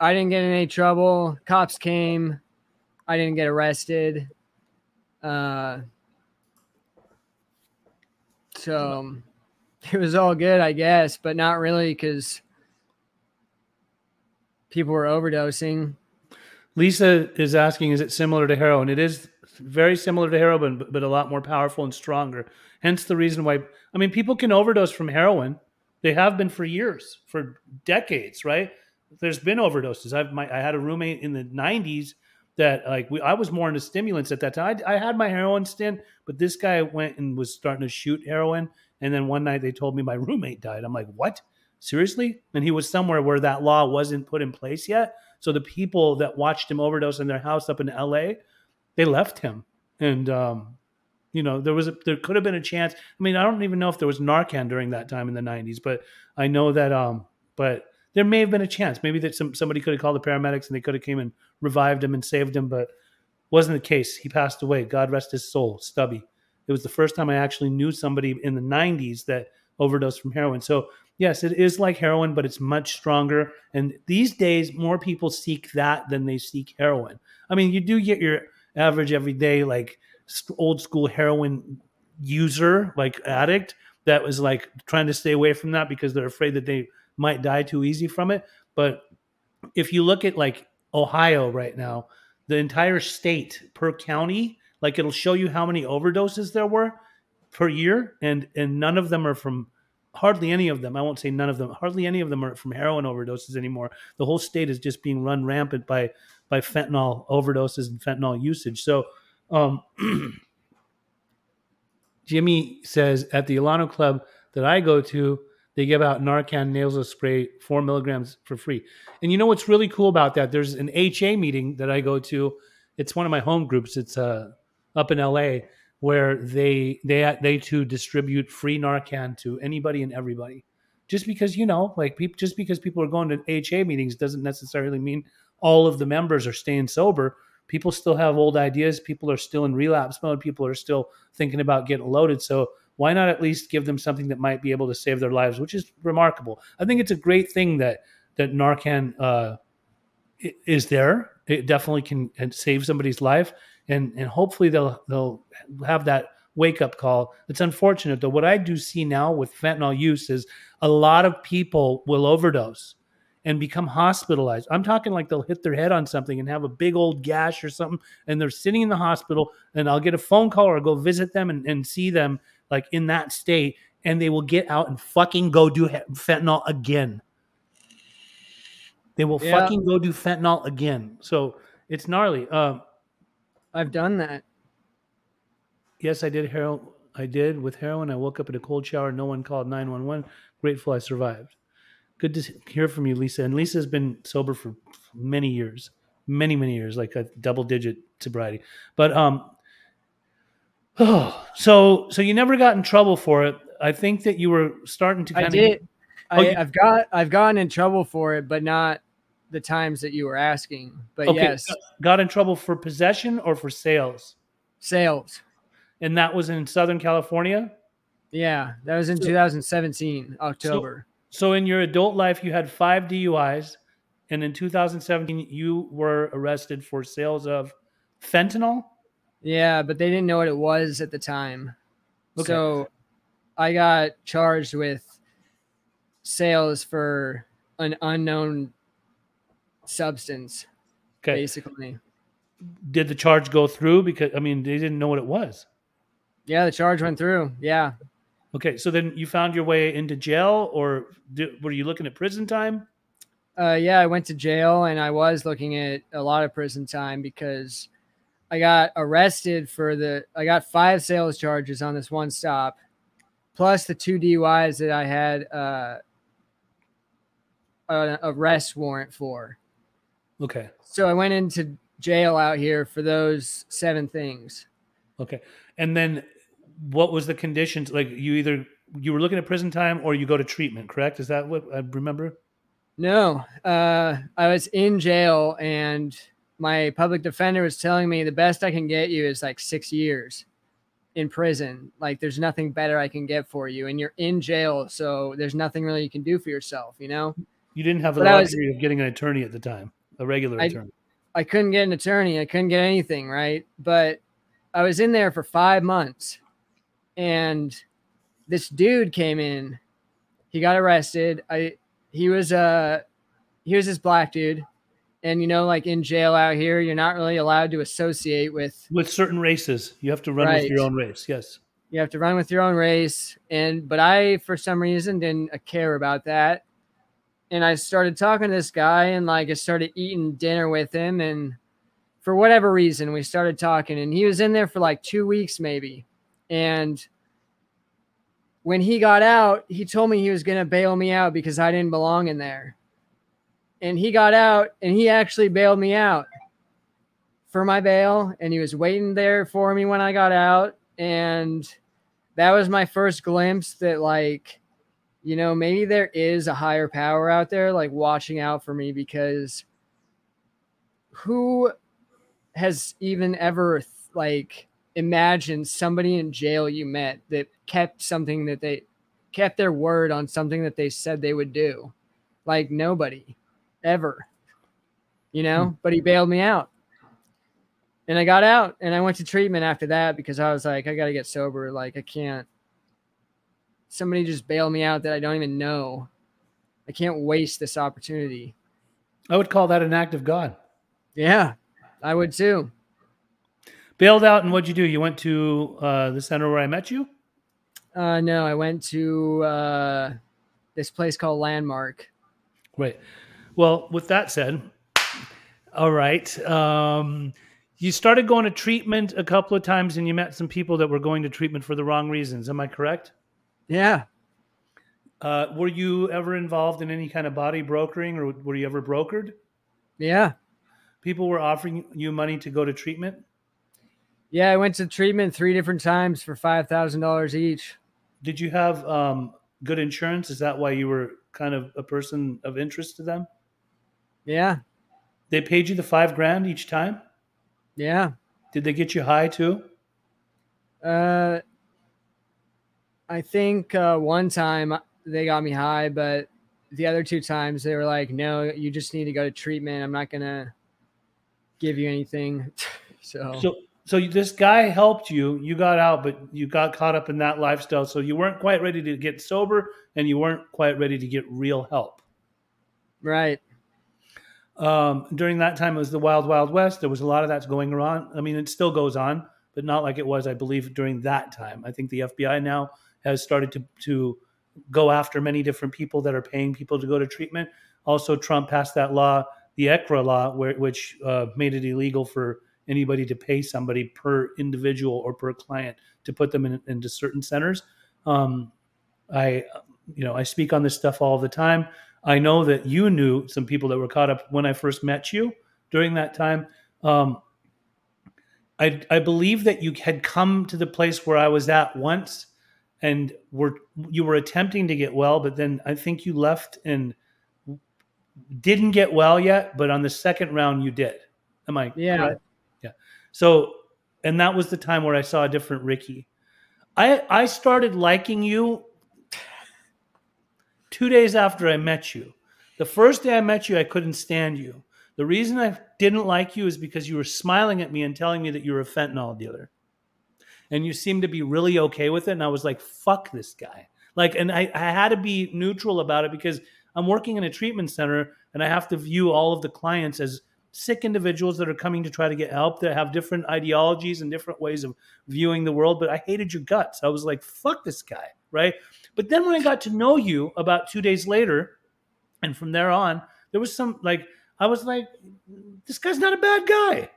I didn't get in any trouble. Cops came. I didn't get arrested. Uh, so it was all good, I guess, but not really because people were overdosing. Lisa is asking, is it similar to heroin? It is very similar to heroin, but, but a lot more powerful and stronger. Hence the reason why, I mean, people can overdose from heroin. They have been for years, for decades, right? There's been overdoses. I've my, I had a roommate in the 90s that like we, I was more into stimulants at that time. I, I had my heroin stint, but this guy went and was starting to shoot heroin. And then one night they told me my roommate died. I'm like, what? Seriously? And he was somewhere where that law wasn't put in place yet. So the people that watched him overdose in their house up in LA, they left him. And um, you know, there was a, there could have been a chance. I mean, I don't even know if there was Narcan during that time in the 90s, but I know that um but there may have been a chance. Maybe that some somebody could have called the paramedics and they could have came and revived him and saved him, but wasn't the case. He passed away. God rest his soul, Stubby. It was the first time I actually knew somebody in the 90s that overdosed from heroin. So, yes, it is like heroin, but it's much stronger. And these days, more people seek that than they seek heroin. I mean, you do get your average everyday, like old school heroin user, like addict, that was like trying to stay away from that because they're afraid that they might die too easy from it. But if you look at like Ohio right now, the entire state per county, like it'll show you how many overdoses there were per year, and and none of them are from hardly any of them. I won't say none of them. Hardly any of them are from heroin overdoses anymore. The whole state is just being run rampant by by fentanyl overdoses and fentanyl usage. So, um, Jimmy says at the Alano Club that I go to, they give out Narcan nasal spray, four milligrams for free. And you know what's really cool about that? There's an HA meeting that I go to. It's one of my home groups. It's uh, up in LA where they they they too distribute free Narcan to anybody and everybody. Just because you know, like people, just because people are going to HA meetings doesn't necessarily mean all of the members are staying sober. people still have old ideas. People are still in relapse mode. People are still thinking about getting loaded. So why not at least give them something that might be able to save their lives, which is remarkable. I think it's a great thing that that Narcan uh, is there. It definitely can save somebody's life, and and hopefully they'll they'll have that wake up call. It's unfortunate though. What I do see now with fentanyl use is a lot of people will overdose and become hospitalized. I'm talking like they'll hit their head on something and have a big old gash or something, and they're sitting in the hospital, and I'll get a phone call or go visit them and, and see them like in that state, and they will get out and fucking go do fentanyl again. They will yeah. fucking go do fentanyl again. So it's gnarly. Uh, I've done that. Yes, I did heroin. I did with heroin. I woke up in a cold shower. No one called 911. Grateful I survived. Good to hear from you, Lisa. And Lisa has been sober for many years, many, many years, like a double digit sobriety. But um, oh, so so you never got in trouble for it. I think that you were starting to. Kind I did. Get, oh, I, have got I've gotten in trouble for it, but not the times that you were asking. But okay. yes, got in trouble for possession or for sales. Sales and that was in Southern California. Yeah, that was in so, 2017 October. So, so in your adult life, you had five DUIs, and in 2017, you were arrested for sales of fentanyl. Yeah, but they didn't know what it was at the time. Okay. So I got charged with sales for an unknown substance. Okay. Basically. Did the charge go through? Because I mean, they didn't know what it was. Yeah, the charge went through. Yeah. Okay, so then you found your way into jail, or did, were you looking at prison time? Uh, yeah, I went to jail, and I was looking at a lot of prison time because I got arrested for the. I got five sales charges on this one stop, plus the two DUIs that I had uh, an arrest warrant for. Okay. So I went into jail out here for those seven things. Okay, and then what was the conditions? Like you either you were looking at prison time or you go to treatment, correct? Is that what I remember? No, uh, I was in jail and my public defender was telling me the best I can get you is like six years in prison. Like there's nothing better I can get for you, and you're in jail, so there's nothing really you can do for yourself. You know. You didn't have the but luxury of getting an attorney at the time, a regular I, attorney. I couldn't get an attorney. I couldn't get anything right, but I was in there for five months and this dude came in. He got arrested. I he was uh he was this black dude. And you know, like in jail out here, you're not really allowed to associate with with certain races. You have to run right. with your own race. Yes. You have to run with your own race. And but I for some reason didn't care about that. And I started talking to this guy and like I started eating dinner with him and for whatever reason, we started talking, and he was in there for like two weeks, maybe. And when he got out, he told me he was going to bail me out because I didn't belong in there. And he got out, and he actually bailed me out for my bail, and he was waiting there for me when I got out. And that was my first glimpse that, like, you know, maybe there is a higher power out there, like watching out for me because who has even ever like imagined somebody in jail you met that kept something that they kept their word on something that they said they would do. Like nobody ever, you know, hmm. but he bailed me out. And I got out and I went to treatment after that because I was like, I got to get sober. Like, I can't, somebody just bailed me out that I don't even know. I can't waste this opportunity. I would call that an act of God. Yeah. I would too. Bailed out, and what'd you do? You went to uh, the center where I met you? Uh, no, I went to uh, this place called Landmark. Right. Well, with that said, all right. Um, you started going to treatment a couple of times, and you met some people that were going to treatment for the wrong reasons. Am I correct? Yeah. Uh, were you ever involved in any kind of body brokering, or were you ever brokered? Yeah people were offering you money to go to treatment? Yeah, I went to treatment three different times for five thousand dollars each. Did you have um, good insurance? Is that why you were kind of a person of interest to them? Yeah. They paid you the five grand each time. Yeah. Did they get you high too? Uh, I think uh, one time they got me high, but the other two times they were like, "No, you just need to go to treatment. I'm not gonna give you anything." so, So, so this guy helped you. You got out, but you got caught up in that lifestyle. So you weren't quite ready to get sober, and you weren't quite ready to get real help. right. Um, during that time, it was the wild, wild west. There was a lot of that's going on. I mean, it still goes on, but not like it was, I believe, during that time. I think the FBI now has started to to go after many different people that are paying people to go to treatment. Also, Trump passed that law, the EKRA law, where, which uh, made it illegal for anybody to pay somebody per individual or per client to put them in, into certain centers. Um, I, you know, I speak on this stuff all the time. I know that you knew some people that were caught up when I first met you during that time. Um, I, I believe that you had come to the place where I was at once, and were you were attempting to get well, but then I think you left and didn't get well yet. But on the second round, you did. Am I? Yeah. correct? Yeah. So, and that was the time where I saw a different Ricky. I I started liking you two days after I met you. The first day I met you, I couldn't stand you. The reason I didn't like you is because you were smiling at me and telling me that you were a fentanyl dealer. And you seemed to be really okay with it. And I was like, fuck this guy. Like, and I, I had to be neutral about it because I'm working in a treatment center and I have to view all of the clients as sick individuals that are coming to try to get help that have different ideologies and different ways of viewing the world. But I hated your guts. I was like, fuck this guy. Right. But then when I got to know you about two days later, and from there on, there was some like, I was like, this guy's not a bad guy.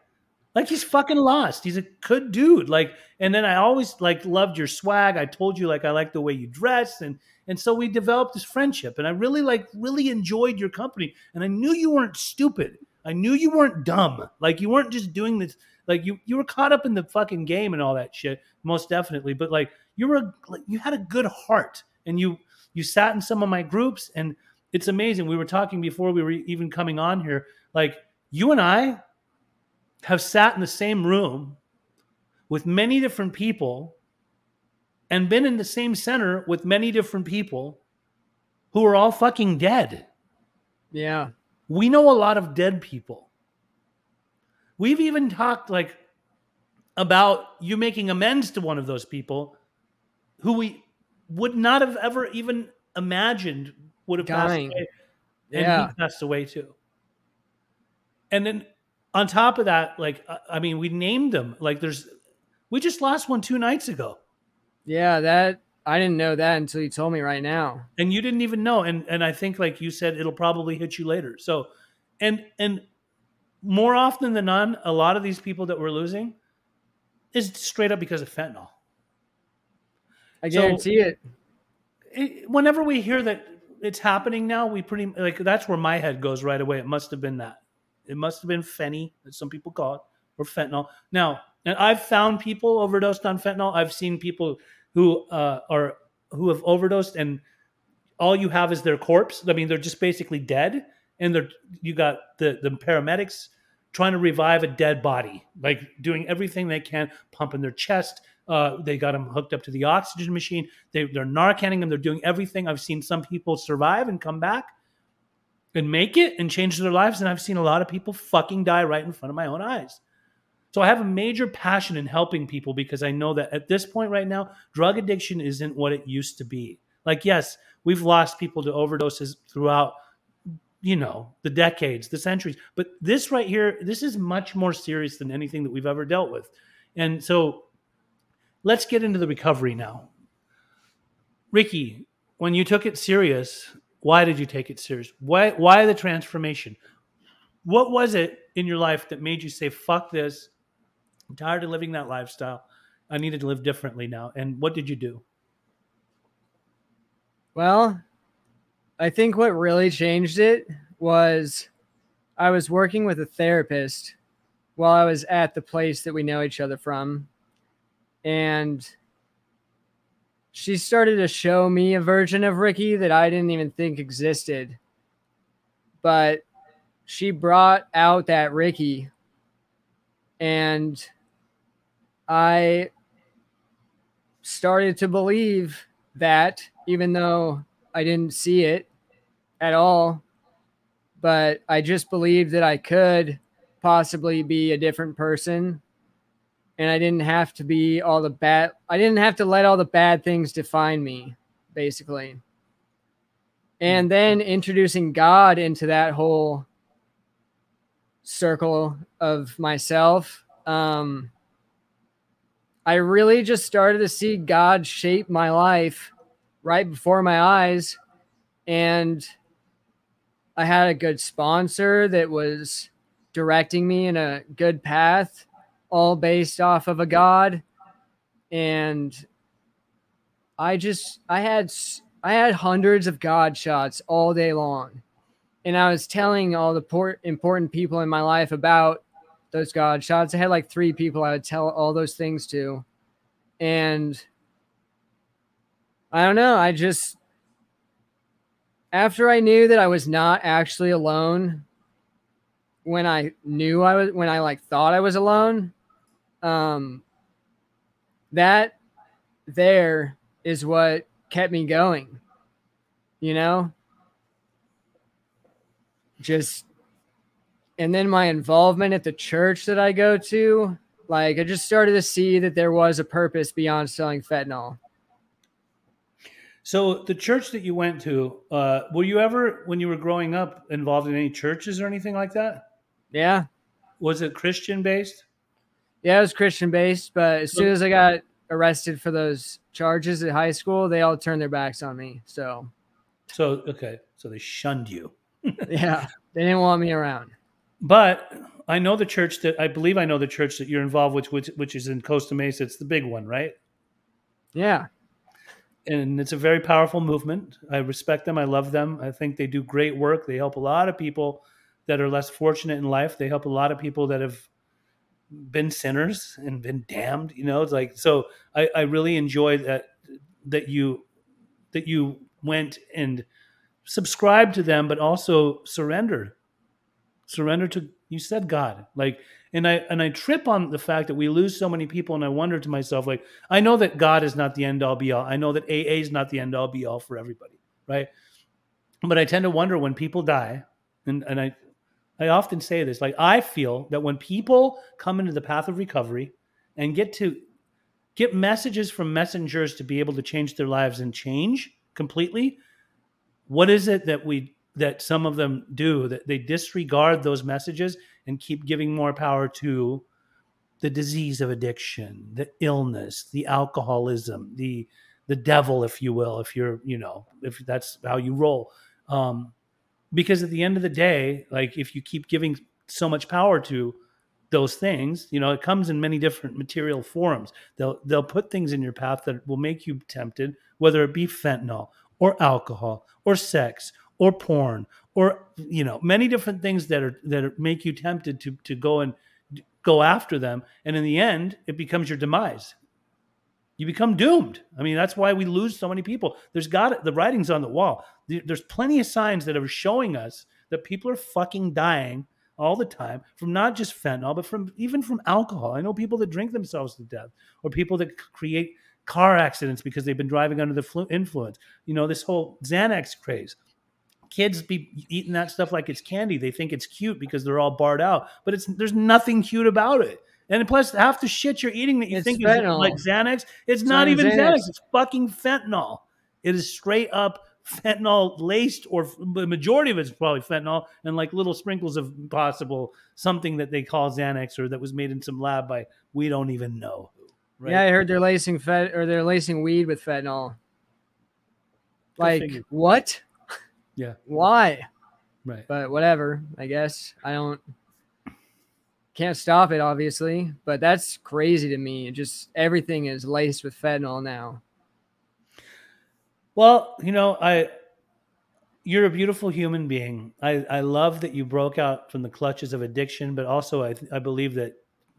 Like he's fucking lost. He's a good dude. Like, and then I always like loved your swag. I told you like I like the way you dress, and and so we developed this friendship. And I really like really enjoyed your company. And I knew you weren't stupid. I knew you weren't dumb. Like you weren't just doing this. Like you you were caught up in the fucking game and all that shit, most definitely. But like you were a, like, you had a good heart, and you you sat in some of my groups, and it's amazing. We were talking before we were even coming on here. Like you and I have sat in the same room with many different people and been in the same center with many different people who are all fucking dead. Yeah. We know a lot of dead people. We've even talked like about you making amends to one of those people who we would not have ever even imagined would have Dying. passed away. And Yeah. he passed away too. And then on top of that, like I- I mean, we named them. Like there's we just lost one two nights ago. Yeah. That I didn't know that until you told me right now. and you didn't even know and and i think like you said it'll probably hit you later so and and more often than not, a lot of these people that we're losing is straight up because of fentanyl I So- guarantee it. it, whenever we hear that it's happening now we pretty like that's where my head goes right away it must have been that it must have been fenny as some people call it or fentanyl. Now and i've found people overdosed on fentanyl. I've seen people who uh, are who have overdosed and all you have is their corpse. I mean they're just basically dead and they're you got the the paramedics trying to revive a dead body like doing everything they can pumping their chest uh, they got them hooked up to the oxygen machine. They, they're narcanning them they're doing everything. I've seen some people survive and come back and make it and change their lives and i've seen a lot of people fucking die right in front of my own eyes. So i have a major passion in helping people because i know that at this point right now drug addiction isn't what it used to be. Like yes we've lost people to overdoses throughout you know the decades the centuries but this right here this is much more serious than anything that we've ever dealt with. And so let's get into the recovery now. Ricky when you took it serious why did you take it serious? Why why the transformation? What was it in your life that made you say fuck this. I'm tired of living that lifestyle. I needed to live differently now. And what did you do? Well, I think what really changed it was I was working with a therapist while I was at the place that we know each other from. And she started to show me a version of Ricky that I didn't even think existed. But she brought out that Ricky. and I started to believe that even though I didn't see it at all, but I just believed that I could possibly be a different person and I didn't have to be all the bad I didn't have to let all the bad things define me basically. And then introducing God into that whole circle of myself um I really just started to see God shape my life right before my eyes and I had a good sponsor that was directing me in a good path, all based off of a God. And I just, I had, I had hundreds of God shots all day long. And I was telling all the important people in my life about those God shots. I had like three people I would tell all those things to. And I don't know. I just, after I knew that I was not actually alone, when I knew I was, when I like thought I was alone, um, that there is what kept me going, you know? Just, and then my involvement at the church that I go to, like, I just started to see that there was a purpose beyond selling fentanyl. So the church that you went to, uh, were you ever, when you were growing up, involved in any churches or anything like that? Yeah. Was it Christian based? Yeah, it was Christian based, but as soon as I got arrested for those charges at high school, they all turned their backs on me. So, so okay, so they shunned you. yeah, they didn't want me around. But I know the church that I believe I know the church that you're involved with, which which is in Costa Mesa. It's the big one, right? Yeah and it's a very powerful movement. I respect them. I love them. I think they do great work. They help a lot of people that are less fortunate in life. They help a lot of people that have been sinners and been damned. You know, it's like so. I, I really enjoy that that you that you went and subscribed to them, but also surrendered. surrender to you said God. Like and I and I trip on the fact that we lose so many people, and I wonder to myself, like, I know that God is not the end all be all. I know that AA is not the end all be all for everybody, right? But I tend to wonder when people die, and and I I often say this, like I feel that when people come into the path of recovery and get to get messages from messengers to be able to change their lives and change completely, what is it that we that some of them do that they disregard those messages and keep giving more power to the disease of addiction, the illness, the alcoholism, the the devil, if you will, if you're, you know, if that's how you roll. Um, because at the end of the day, like if you keep giving so much power to those things, you know, it comes in many different material forms. They'll they'll put things in your path that will make you tempted, whether it be fentanyl or alcohol or sex or porn or you know many different things that are that make you tempted to to go and go after them. And in the end it becomes your demise. You become doomed. I mean that's why we lose so many people. There's got the writing's on the wall there's plenty of signs that are showing us that people are fucking dying all the time from not just fentanyl but from even from alcohol i know people that drink themselves to death or people that create car accidents because they've been driving under the influence you know this whole xanax craze kids be eating that stuff like it's candy. They think it's cute because they're all barred out, but it's there's nothing cute about it. And plus, half the shit you're eating that you it's think fentanyl. is like Xanax, it's, it's not even Xanax. Xanax. It's fucking fentanyl. It is straight up fentanyl laced, or the majority of it's probably fentanyl, and like little sprinkles of possible something that they call Xanax or that was made in some lab by we don't even know who. Right? Yeah, I heard they're lacing fed or they're lacing weed with fentanyl. Like what? Yeah. Why? Right. But whatever, I guess. I don't can't stop it obviously, but that's crazy to me. just everything is laced with fentanyl now. Well, you know, I you're a beautiful human being. I, I love that you broke out from the clutches of addiction, but also I, I believe that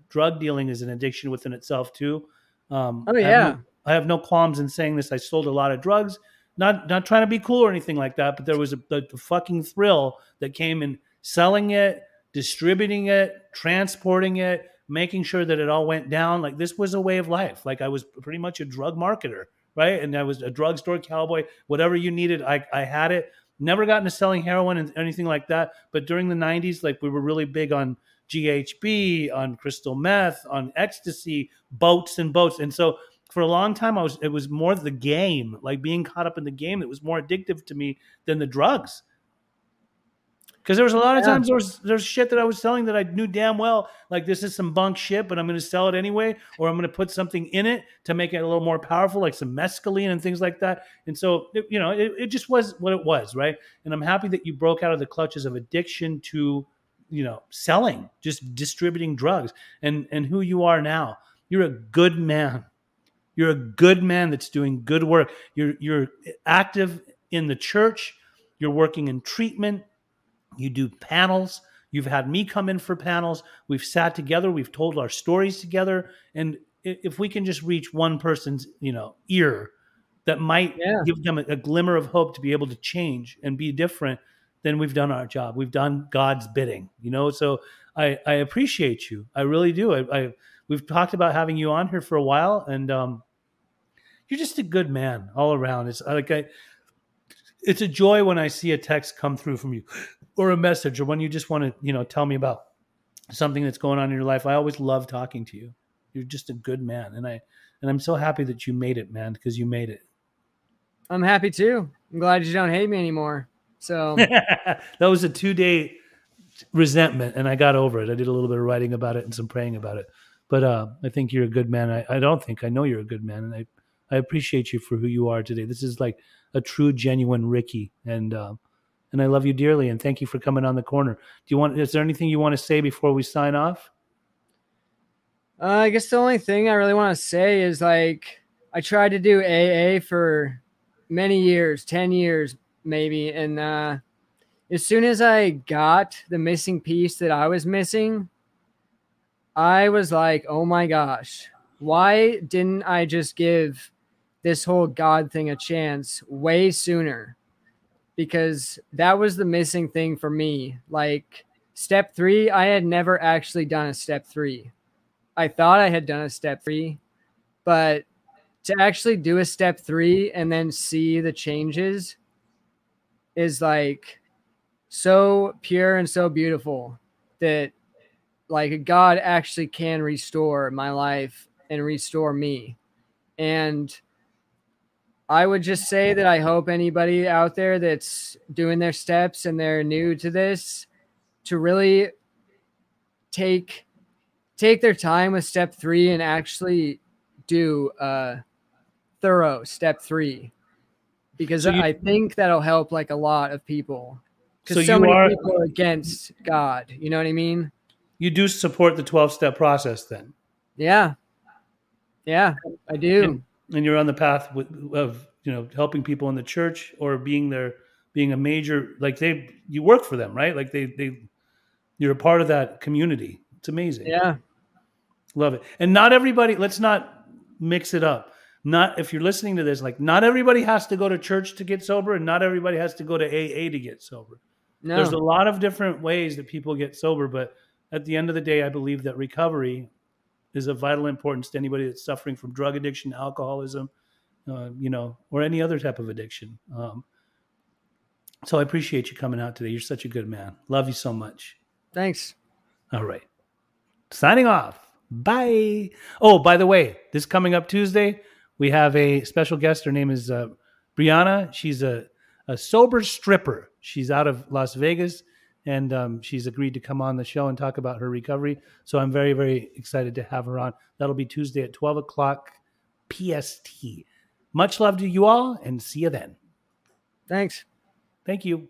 drug dealing is an addiction within itself too. Um, oh yeah, I have, no, I have no qualms in saying this. I sold a lot of drugs not not trying to be cool or anything like that, but there was a, the, the fucking thrill that came in selling it, distributing it, transporting it, making sure that it all went down. Like this was a way of life. Like I was pretty much a drug marketer, right? And I was a drugstore cowboy. Whatever you needed, I, I had it. Never got into selling heroin and anything like that. But during the 90s, like we were really big on GHB, on crystal meth, on ecstasy, boats and boats. And so for a long time, I was it was more the game, like being caught up in the game that was more addictive to me than the drugs. Because there was a lot of times there was there's shit that I was selling that I knew damn well like this is some bunk shit, but I'm going to sell it anyway, or I'm going to put something in it to make it a little more powerful, like some mescaline and things like that. And so it, you know, it, it just was what it was, right? And I'm happy that you broke out of the clutches of addiction to you know selling, just distributing drugs, and and who you are now. You're a good man. You're a good man that's doing good work. You're you're active in the church. You're working in treatment you do panels. You've had me come in for panels. We've sat together. We've told our stories together. And if we can just reach one person's, you know, ear that might yeah. give them a, a glimmer of hope to be able to change and be different, then we've done our job. We've done God's bidding, you know. So I, I appreciate you. I really do. I, I we've talked about having you on here for a while, and um, you're just a good man all around. It's like I, it's a joy when I see a text come through from you or a message or when you just want to, you know, tell me about something that's going on in your life. I always love talking to you. You're just a good man. And I, and I'm so happy that you made it, man, because you made it. I'm happy too. I'm glad you don't hate me anymore. So that was a two day resentment and I got over it. I did a little bit of writing about it and some praying about it. But uh, I think you're a good man. I, I don't think I know you're a good man, and I I appreciate you for who you are today. This is like a true, genuine Ricky, and uh, and I love you dearly. And thank you for coming on the corner. Do you want? Is there anything you want to say before we sign off? Uh, I guess the only thing I really want to say is like I tried to do AA for many years, ten years maybe, and uh, as soon as I got the missing piece that I was missing, I was like, oh my gosh, why didn't I just give this whole God thing a chance way sooner? Because that was the missing thing for me. Like step three, I had never actually done a step three. I thought I had done a step three, but to actually do a step three and then see the changes is like so pure and so beautiful that like God actually can restore my life and restore me. And I would just say that I hope anybody out there that's doing their steps and they're new to this to really take take their time with step 3 and actually do a thorough step 3 because so you, I think that'll help like a lot of people because so, so many are, people are against God. You know what I mean? You do support the 12 step process then? Yeah. Yeah, I do. And, and you're on the path with, of you know helping people in the church or being there being a major like they you work for them right? Like they they you're a part of that community. It's amazing. Yeah. Love it. And not everybody let's not mix it up. Not if you're listening to this like not everybody has to go to church to get sober and not everybody has to go to aa to get sober. No. there's a lot of different ways that people get sober but at the end of the day i believe that recovery is of vital importance to anybody that's suffering from drug addiction, alcoholism, uh, you know, or any other type of addiction. Um, so I appreciate you coming out today. You're such a good man. Love you so much. Thanks. All right. Signing off. Bye. Oh, by the way, this coming up Tuesday, we have a special guest. Her name is uh, Brianna. She's a, a sober stripper. She's out of Las Vegas and um, she's agreed to come on the show and talk about her recovery. So I'm very, very excited to have her on. That'll be Tuesday at 12 o'clock PST. Much love to you all, and see you then. Thanks. Thank you.